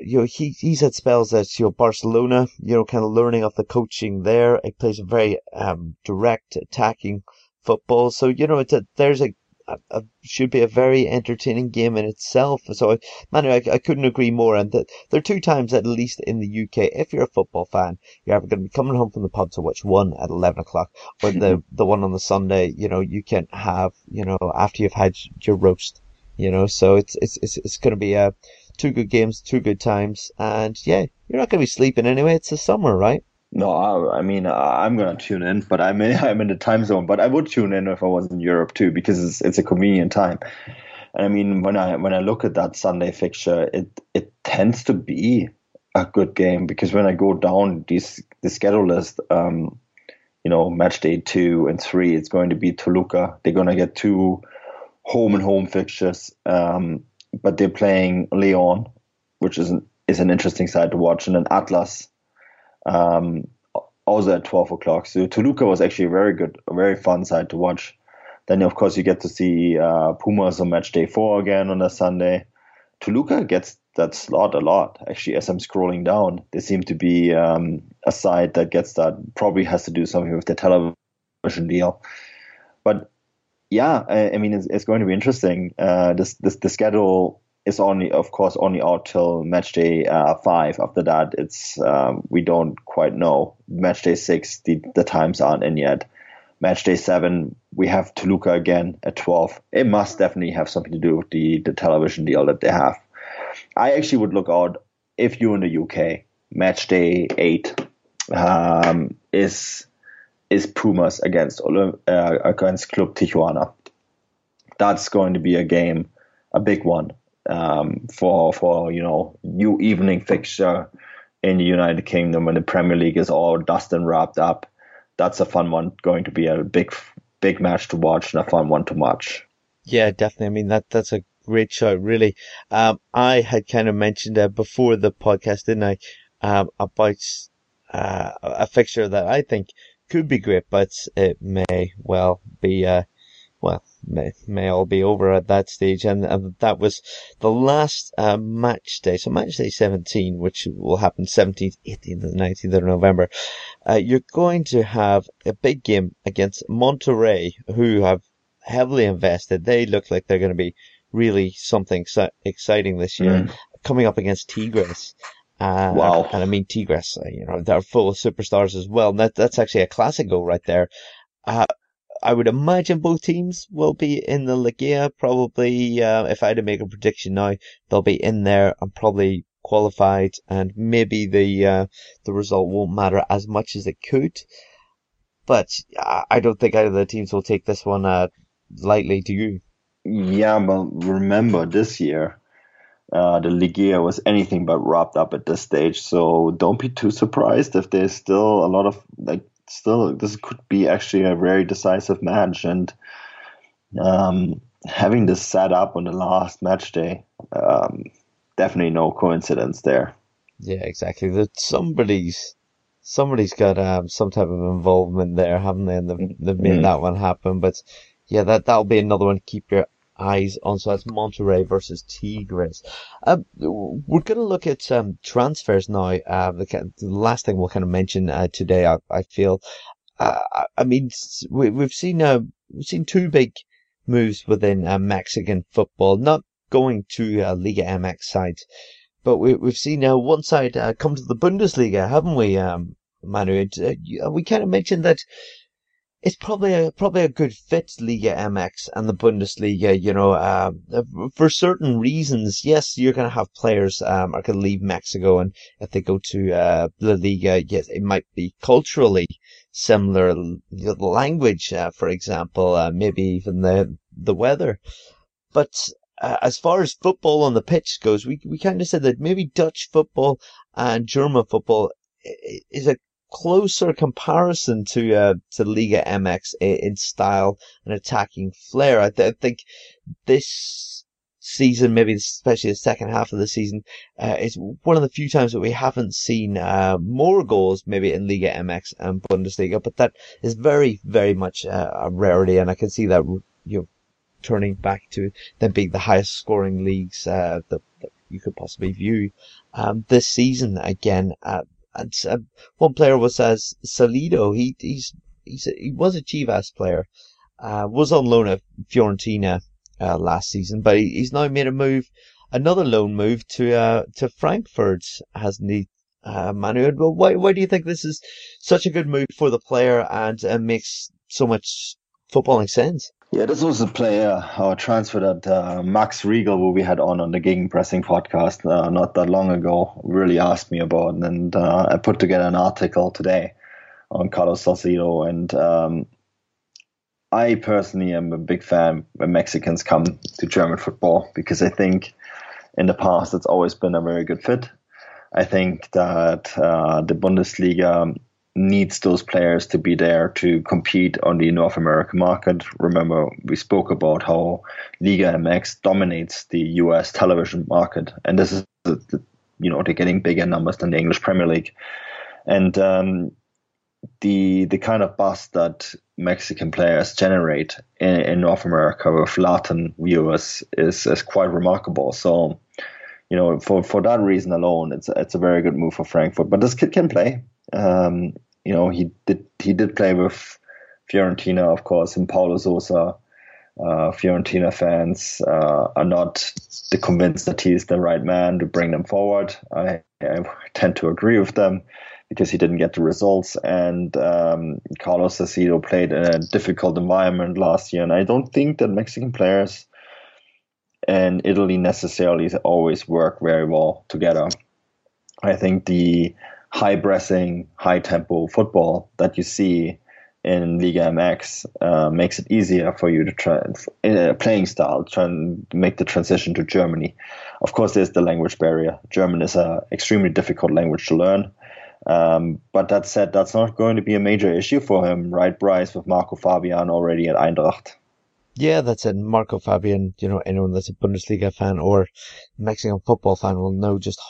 you know he he's had spells at you know Barcelona, you know, kind of learning off the coaching there. He plays a very um, direct, attacking football. So you know, a, there's a, a, a, should be a very entertaining game in itself. So man, I, I couldn't agree more. And that there are two times at least in the UK, if you're a football fan, you're either going to be coming home from the pub to watch one at eleven o'clock, or the [LAUGHS] the one on the Sunday. You know, you can have you know after you've had your roast. You know, so it's it's it's, it's going to be a two good games, two good times, and yeah, you're not going to be sleeping anyway. It's the summer, right? No, I, I mean I'm to tune in, but I'm in, [LAUGHS] I'm in the time zone. But I would tune in if I was in Europe too, because it's, it's a convenient time. And I mean, when I when I look at that Sunday fixture, it it tends to be a good game because when I go down these the schedule list, um, you know, match day two and three, it's going to be Toluca. They're to get two home and home fixtures, um, but they're playing Leon, which is an, is an interesting side to watch, and then Atlas, um, also at twelve o'clock. So Toluca was actually a very good, a very fun side to watch. Then of course you get to see uh, Pumas on match day four again on a Sunday. Toluca gets that slot a lot. Actually, as I'm scrolling down, there seem to be um, a site that gets that. Probably has to do something with the television deal. But yeah, I, I mean, it's, it's, going to be interesting. Uh, this, this the schedule is only, of course, only out till match day uh, five. After that, it's um, we don't quite know. Match day six, the, the times aren't in yet. Match day seven, we have Toluca again at twelve. It must definitely have something to do with the the television deal that they have. I actually would look out if you're in the UK. Match day eight um, is is Pumas against uh, against Club Tijuana. That's going to be a game, a big one um, for for you know new evening fixture in the United Kingdom when the Premier League is all dust and wrapped up. That's a fun one. Going to be a big big match to watch and a fun one to watch. Yeah, definitely. I mean that that's a great show, really. Um, I had kind of mentioned uh, before the podcast, didn't I, um, about uh, a fixture that I think could be great, but it may well be, uh, well, may, may all be over at that stage. And, and that was the last uh, match day. So match day 17, which will happen 17th, 18th, and 19th of November. Uh, you're going to have a big game against Monterrey, who have heavily invested. They look like they're going to be really something exciting this year. Mm. Coming up against Tigres. Uh, wow. And I mean, Tigres, uh, you know, they're full of superstars as well. And that, that's actually a classic goal right there. Uh, I would imagine both teams will be in the Liga. Probably, uh, if I had to make a prediction now, they'll be in there and probably qualified, and maybe the uh, the result won't matter as much as it could. But I don't think either of the teams will take this one uh, lightly. Do you? Yeah, but remember this year, uh, the Liguilla was anything but wrapped up at this stage. So don't be too surprised if there's still a lot of like still this could be actually a very decisive match and um, having this set up on the last match day um, definitely no coincidence there. Yeah exactly. That somebody's somebody's got um, some type of involvement there haven't they? And they've, they've made mm-hmm. that one happen but yeah that that'll be another one to keep your eyes on. So that's Monterrey versus Tigres. Um, we're going to look at um, transfers now. Uh, the, the, last thing we'll kind of mention uh, today, I, I feel. Uh, I mean, we, have seen uh, we've seen two big moves within uh, Mexican football, not going to Liga MX sides, but we, have seen one side come to the Bundesliga, haven't we, um, Manu? We kind of mentioned that it's probably a probably a good fit Liga MX and the Bundesliga. You know, uh, for certain reasons, yes, you're going to have players um, are going to leave Mexico, and if they go to uh, La Liga, yes, it might be culturally similar. Language, uh, for example, uh, maybe even the the weather, but. Uh, as far as football on the pitch goes, we we kind of said that maybe Dutch football and German football is a closer comparison to uh, to Liga MX in style and attacking flair. I, th- I think this season, maybe especially the second half of the season, uh, is one of the few times that we haven't seen uh, more goals, maybe in Liga MX and Bundesliga. But that is very, very much uh, a rarity, and I can see that you know turning back to them being the highest scoring leagues uh, that, that you could possibly view um, this season again. And uh, one player was as Salcedo. He he's, he's he was a Chivas player. Uh, was on loan at Fiorentina uh, last season, but he, he's now made a move, another loan move to uh, to Frankfurt, hasn't he? Uh, Manu, why why do you think this is such a good move for the player and uh, makes so much footballing sense? Yeah, this was a player or transfer that uh, Max Riegel, who we had on on the Gegenpressing podcast uh, not that long ago, really asked me about, and uh, I put together an article today on Carlos Salcedo, and um, I personally am a big fan when Mexicans come to German football because I think in the past it's always been a very good fit. I think that uh, the Bundesliga needs those players to be there to compete on the North American market. Remember, we spoke about how Liga MX dominates the US television market, and this is, you know, they're getting bigger numbers than the English Premier League, and um, the the kind of buzz that Mexican players generate in, in North America with Latin viewers is is quite remarkable. So. You know, for, for that reason alone, it's it's a very good move for Frankfurt. But this kid can play. Um, you know, he did he did play with Fiorentina, of course, and Paulo Sousa. Uh, Fiorentina fans uh, are not convinced that he is the right man to bring them forward. I, I, tend to agree with them because he didn't get the results. And um, Carlos Salcedo played in a difficult environment last year. And I don't think that Mexican players and Italy necessarily always work very well together. I think the high pressing, high tempo football that you see in Liga MX uh, makes it easier for you to try playing style, try and make the transition to Germany. Of course, there's the language barrier. German is an extremely difficult language to learn. Um, but that said, that's not going to be a major issue for him, right, Bryce, with Marco Fabian already at Eintracht. Yeah, that's it. Marco Fabian, you know, anyone that's a Bundesliga fan or Mexican football fan will know just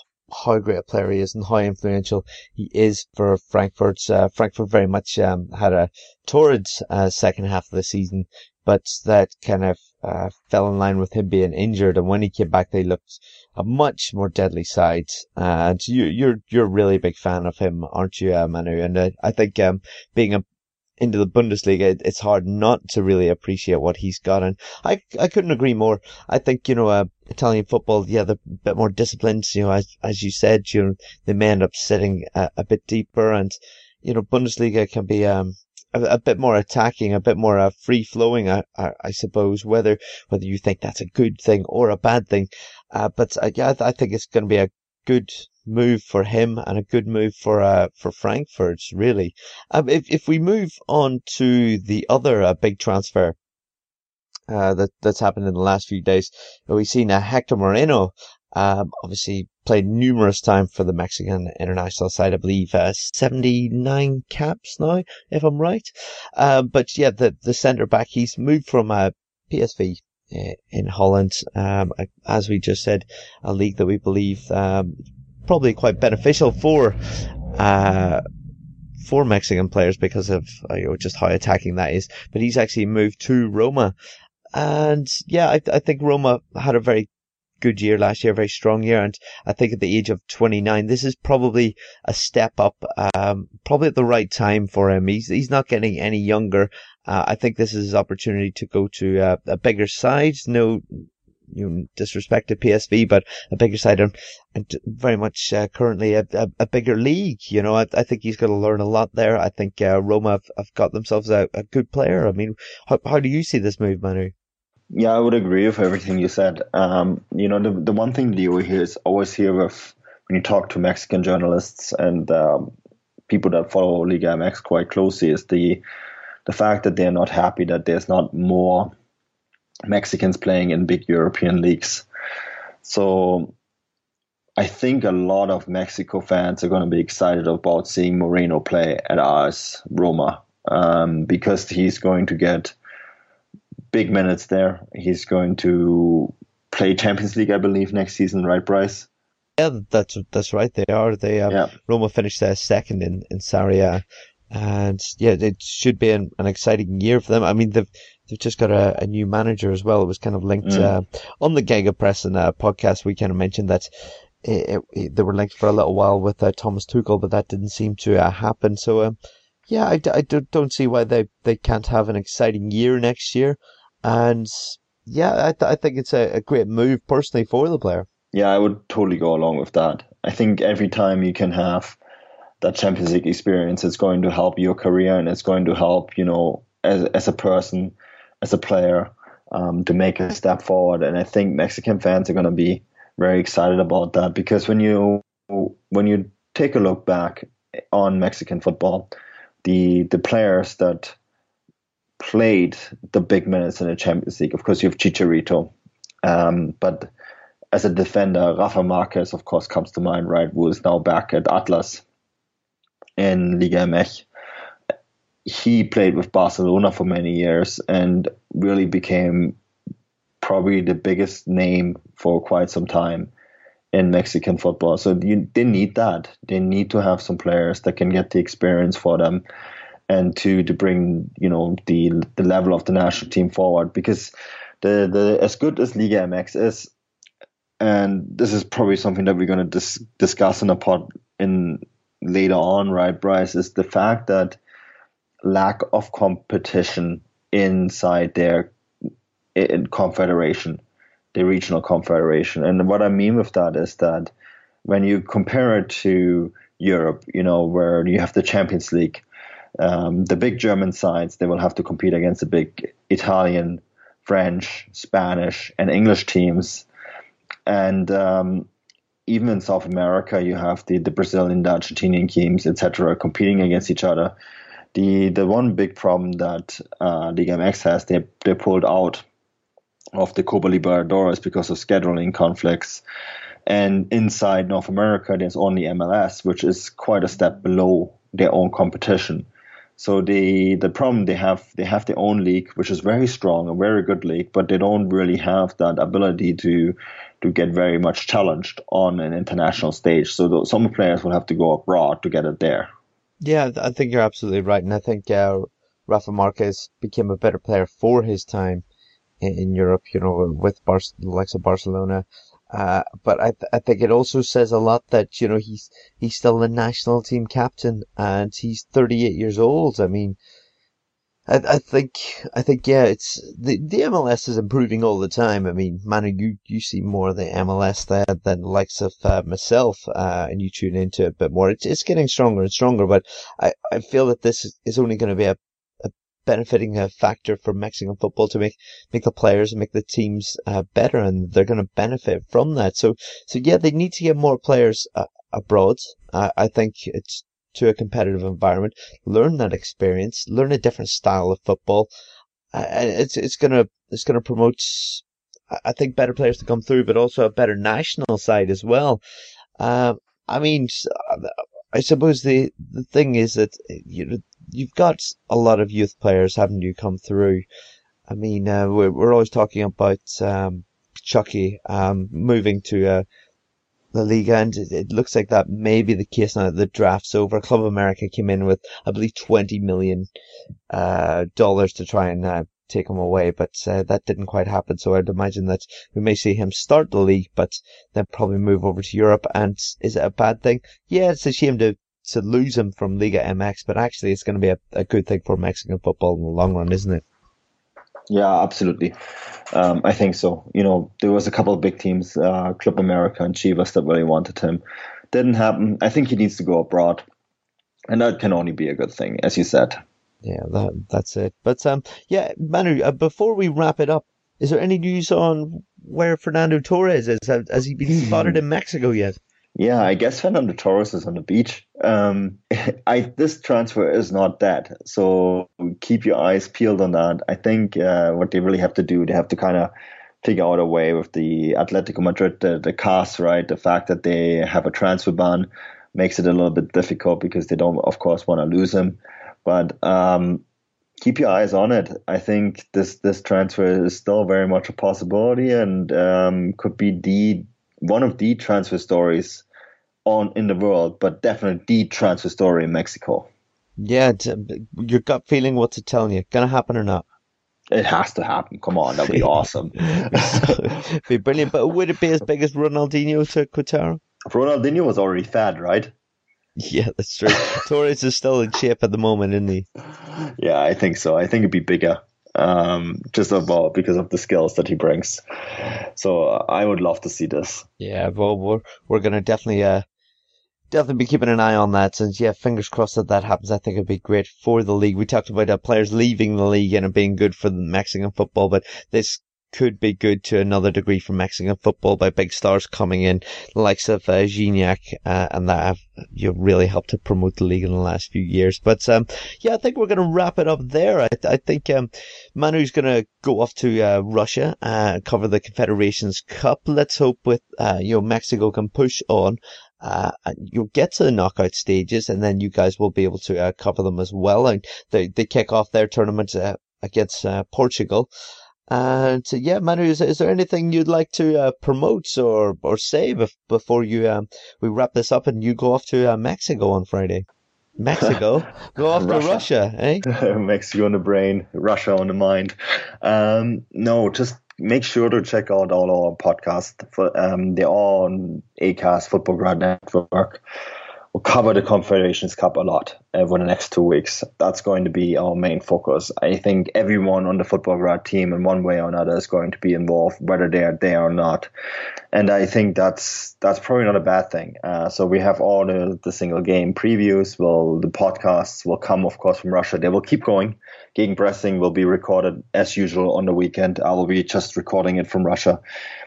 how great a player he is and how influential he is for Frankfurt. Uh, Frankfurt very much um, had a torrid uh, second half of the season, but that kind of uh, fell in line with him being injured. And when he came back, they looked a much more deadly side. and you, are you're, you're a really big fan of him, aren't you, uh, Manu? And uh, I think um, being a into the Bundesliga, it's hard not to really appreciate what he's got. And I, I couldn't agree more. I think, you know, uh, Italian football, yeah, they're a bit more disciplined. You know, as, as you said, you know, they may end up sitting a, a bit deeper and, you know, Bundesliga can be, um, a, a bit more attacking, a bit more uh, free flowing, I, I, I, suppose, whether, whether you think that's a good thing or a bad thing. Uh, but uh, yeah, I, I think it's going to be a good move for him and a good move for uh, for Frankfurt, really. Um, if if we move on to the other uh, big transfer uh, that that's happened in the last few days, we've seen uh, Hector Moreno. Um, obviously played numerous times for the Mexican international side. I believe uh, 79 caps now, if I'm right. Um, but yeah, the the centre back he's moved from uh, PSV uh, in Holland, um, as we just said, a league that we believe um, probably quite beneficial for uh, for Mexican players because of uh, you know, just how attacking that is. But he's actually moved to Roma, and yeah, I, I think Roma had a very good year last year, very strong year, and I think at the age of 29, this is probably a step up, um, probably at the right time for him. He's he's not getting any younger. Uh, I think this is his opportunity to go to uh, a bigger side. No, you know, disrespect to PSV, but a bigger side and, and very much uh, currently a, a, a, bigger league. You know, I, I think he's going to learn a lot there. I think uh, Roma have, have, got themselves a, a, good player. I mean, how, how do you see this move, Manu? Yeah, I would agree with everything you said. Um, you know, the the one thing that you always hear with when you talk to Mexican journalists and um, people that follow Liga MX quite closely is the the fact that they're not happy that there's not more Mexicans playing in big European leagues. So I think a lot of Mexico fans are going to be excited about seeing Moreno play at AS Roma um, because he's going to get big minutes there. He's going to play Champions League, I believe, next season, right, Bryce? Yeah, that's that's right. They are. They um, yeah. Roma finished their second in in Serie A, and yeah, it should be an, an exciting year for them. I mean, they've they've just got a, a new manager as well. It was kind of linked mm. uh, on the Gegenpress uh, podcast. We kind of mentioned that it, it, it, they were linked for a little while with uh, Thomas Tuchel, but that didn't seem to uh, happen. So, um, yeah, I, I don't see why they, they can't have an exciting year next year. And yeah, I, th- I think it's a, a great move personally for the player. Yeah, I would totally go along with that. I think every time you can have that Champions League experience, it's going to help your career and it's going to help, you know, as, as a person as a player um, to make a step forward. And I think Mexican fans are going to be very excited about that because when you when you take a look back on Mexican football, the the players that played the big minutes in the Champions League, of course, you have Chicharito, um, but as a defender, Rafa Marquez, of course, comes to mind, right? Who is now back at Atlas in Liga MX. He played with Barcelona for many years and really became probably the biggest name for quite some time in Mexican football. So you, they need that. They need to have some players that can get the experience for them and to to bring you know the the level of the national team forward because the the as good as Liga MX is, and this is probably something that we're going to dis- discuss in a pod in later on, right, Bryce, is the fact that lack of competition inside their in confederation, the regional confederation. And what I mean with that is that when you compare it to Europe, you know, where you have the Champions League, um, the big German sides, they will have to compete against the big Italian, French, Spanish, and English teams. And um, even in South America, you have the, the Brazilian, the Argentinian teams, etc., competing against each other. The the one big problem that uh, Liga MX has, they they pulled out of the Copa Libertadores because of scheduling conflicts. And inside North America, there's only MLS, which is quite a step below their own competition. So the the problem they have they have their own league, which is very strong, a very good league, but they don't really have that ability to to get very much challenged on an international stage. So some players will have to go abroad to get it there. Yeah, I think you're absolutely right, and I think uh, Rafa Marquez became a better player for his time in, in Europe. You know, with Bar- the likes of Barcelona uh, but I, th- I think it also says a lot that, you know, he's, he's still the national team captain and he's 38 years old. I mean, I, I think, I think, yeah, it's, the, the MLS is improving all the time. I mean, Manu, you, you see more of the MLS there than the likes of uh, myself, uh, and you tune into it a bit more. It's, it's getting stronger and stronger, but I, I feel that this is only going to be a benefiting a factor for Mexican football to make make the players and make the teams uh, better, and they're going to benefit from that. So, so yeah, they need to get more players uh, abroad. I think it's to a competitive environment, learn that experience, learn a different style of football. Uh, it's it's gonna it's gonna promote. I think better players to come through, but also a better national side as well. Uh, I mean, I suppose the the thing is that you you've got a lot of youth players, haven't you, come through? I mean, uh, we're, we're always talking about um, Chucky um, moving to uh, the league, and it, it, looks like that may be the case now that the draft's over. Club America came in with, I believe, twenty million uh, dollars to try and uh, take him away, but uh, that didn't quite happen. So I'd imagine that we may see him start the league, but then probably move over to Europe. And is it a bad thing? Yeah, it's a shame to to lose him from Liga MX, but actually it's going to be a, a good thing for Mexican football in the long run, isn't it? Yeah, absolutely. Um, I think so. You know, there was a couple of big teams, uh, Club America and Chivas, that really wanted him. Didn't happen. I think he needs to go abroad, and that can only be a good thing, as you said. Yeah, that that's it. But um, yeah, Manu. Uh, before we wrap it up, is there any news on where Fernando Torres is? Has, has he been spotted in [LAUGHS] Mexico yet? Yeah, I guess Fernando Torres is on the beach. Um, [LAUGHS] I this transfer is not dead, so keep your eyes peeled on that. I think uh, what they really have to do, they have to kind of figure out a way with the Atletico Madrid, the, the cast, right? The fact that they have a transfer ban makes it a little bit difficult because they don't, of course, want to lose him. But um, keep your eyes on it. I think this this transfer is still very much a possibility and um, could be the one of the transfer stories on in the world, but definitely the transfer story in Mexico. Yeah, your gut feeling, what's it telling you? Gonna happen or not? It has to happen. Come on, that'd be [LAUGHS] awesome. [LAUGHS] be brilliant. But would it be as big as Ronaldinho to Querétaro? Ronaldinho was already fat, right? Yeah, that's true. [LAUGHS] Torres is still in shape at the moment, isn't he? Yeah, I think so. I think it'd be bigger, um, just about because of the skills that he brings. So uh, I would love to see this. Yeah, well, we're we're gonna definitely uh, definitely be keeping an eye on that. Since yeah, fingers crossed that that happens. I think it'd be great for the league. We talked about uh, players leaving the league and it being good for Mexican football, but this could be good to another degree for Mexican football by big stars coming in, the likes of uh, Gignac, uh, and that have you really helped to promote the league in the last few years. But um, yeah, I think we're going to wrap it up there. I, I think um, Manu's going to go off to uh, Russia and cover the Confederations Cup. Let's hope with uh, you know Mexico can push on uh, you'll get to the knockout stages and then you guys will be able to uh, cover them as well. And they, they kick off their tournament uh, against uh, Portugal. And uh, yeah, Manu, is, is there anything you'd like to uh, promote or, or say bef- before you um, we wrap this up and you go off to Mexico on Friday? Mexico, [LAUGHS] go off Russia. to Russia, eh? [LAUGHS] Mexico on the brain, Russia on the mind. Um, no, just make sure to check out all our podcasts. For, um, they're all on ACAS Futbolgrad Network. We'll cover the Confederations Cup a lot over the next two weeks. That's going to be our main focus. I think everyone on the Futbolgrad team, in one way or another, is going to be involved, whether they are there or not. And I think that's that's probably not a bad thing. Uh, so we have all the, the single game previews. Well, the podcasts will come, of course, from Russia. They will keep going Game Gegenpressing will be recorded as usual on the weekend. I will be just recording it from Russia.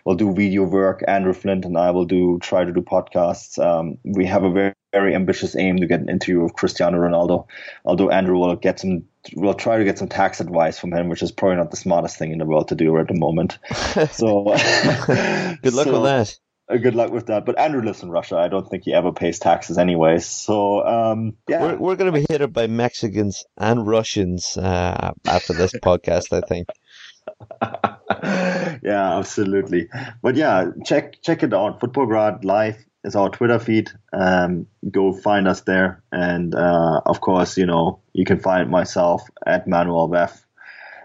We'll do video work. Andrew Flint and I will do try to do podcasts. Um, we have a very very ambitious aim to get an interview with Cristiano Ronaldo. Although Andrew will get some, we'll try to get some tax advice from him, which is probably not the smartest thing in the world to do at the moment. [LAUGHS] So, [LAUGHS] good luck so, with that. Uh, good luck with that. But Andrew lives in Russia. I don't think he ever pays taxes anyway. So um, yeah, we're, we're going to be hit up by Mexicans and Russians uh, after this [LAUGHS] podcast. I think. yeah, absolutely. But yeah, check check it out. Futbolgrad Live is our Twitter feed. Um, go find us there, and uh, of course, you know you can find myself at Manuel Veth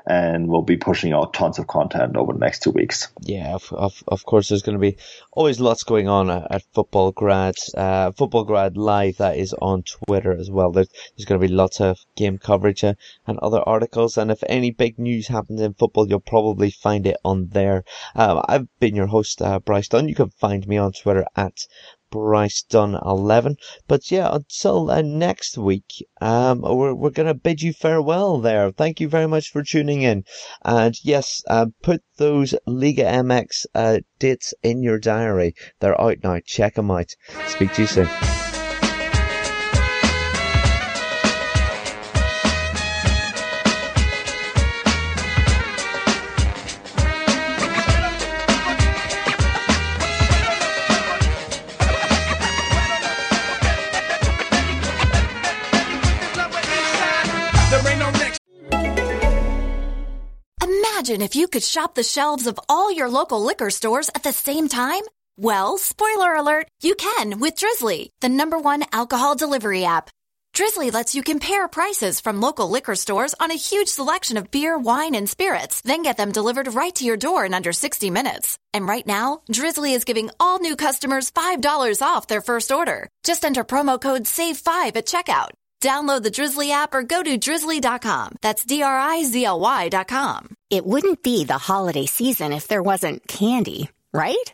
and we'll be pushing out tons of content over the next two weeks. Yeah, of, of, of course, there's going to be always lots going on at, at Futbolgrad, uh, Futbolgrad Live that is on Twitter as well. There's, there's going to be lots of game coverage uh, and other articles. And if any big news happens in football, you'll probably find it on there. Um, I've been your host, uh, Bryce Dunn. You can find me on Twitter at Bryce Dunn 11. But yeah, until uh, next week, um, we're, we're going to bid you farewell there. Thank you very much for tuning in. And yes, uh, put those Liga MX uh, dates in your diary. They're out now. Check them out. Speak to you soon. Imagine if you could shop the shelves of all your local liquor stores at the same time. Well, spoiler alert, you can with Drizly, the number one alcohol delivery app. Drizly lets you compare prices from local liquor stores on a huge selection of beer, wine, and spirits, then get them delivered right to your door in under 60 minutes. And right now, Drizly is giving all new customers $5 off their first order. Just enter promo code SAVE5 at checkout. Download the Drizly app or go to drizly.com. That's D R I Z L Y.com. It wouldn't be the holiday season if there wasn't candy, right?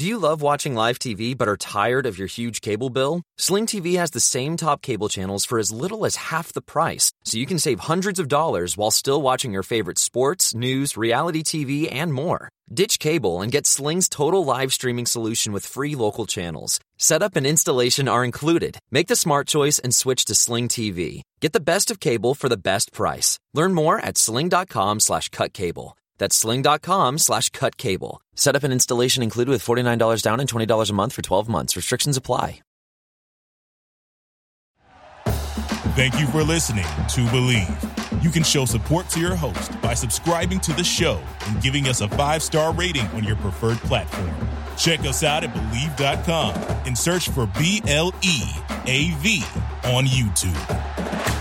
Do you love watching live TV but are tired of your huge cable bill? Sling TV has the same top cable channels for as little as half the price, so you can save hundreds of dollars while still watching your favorite sports, news, reality TV, and more. Ditch cable and get Sling's total live streaming solution with free local channels. Setup and installation are included. Make the smart choice and switch to Sling TV. Get the best of cable for the best price. Learn more at sling.com slash cut cable. That's sling.com slash cut cable. Setup and installation included with $49 down and $20 a month for 12 months. Restrictions apply. Thank you for listening to Bleav. You can show support to your host by subscribing to the show and giving us a five star rating on your preferred platform. Check us out at Bleav.com and search for B L E A V on YouTube.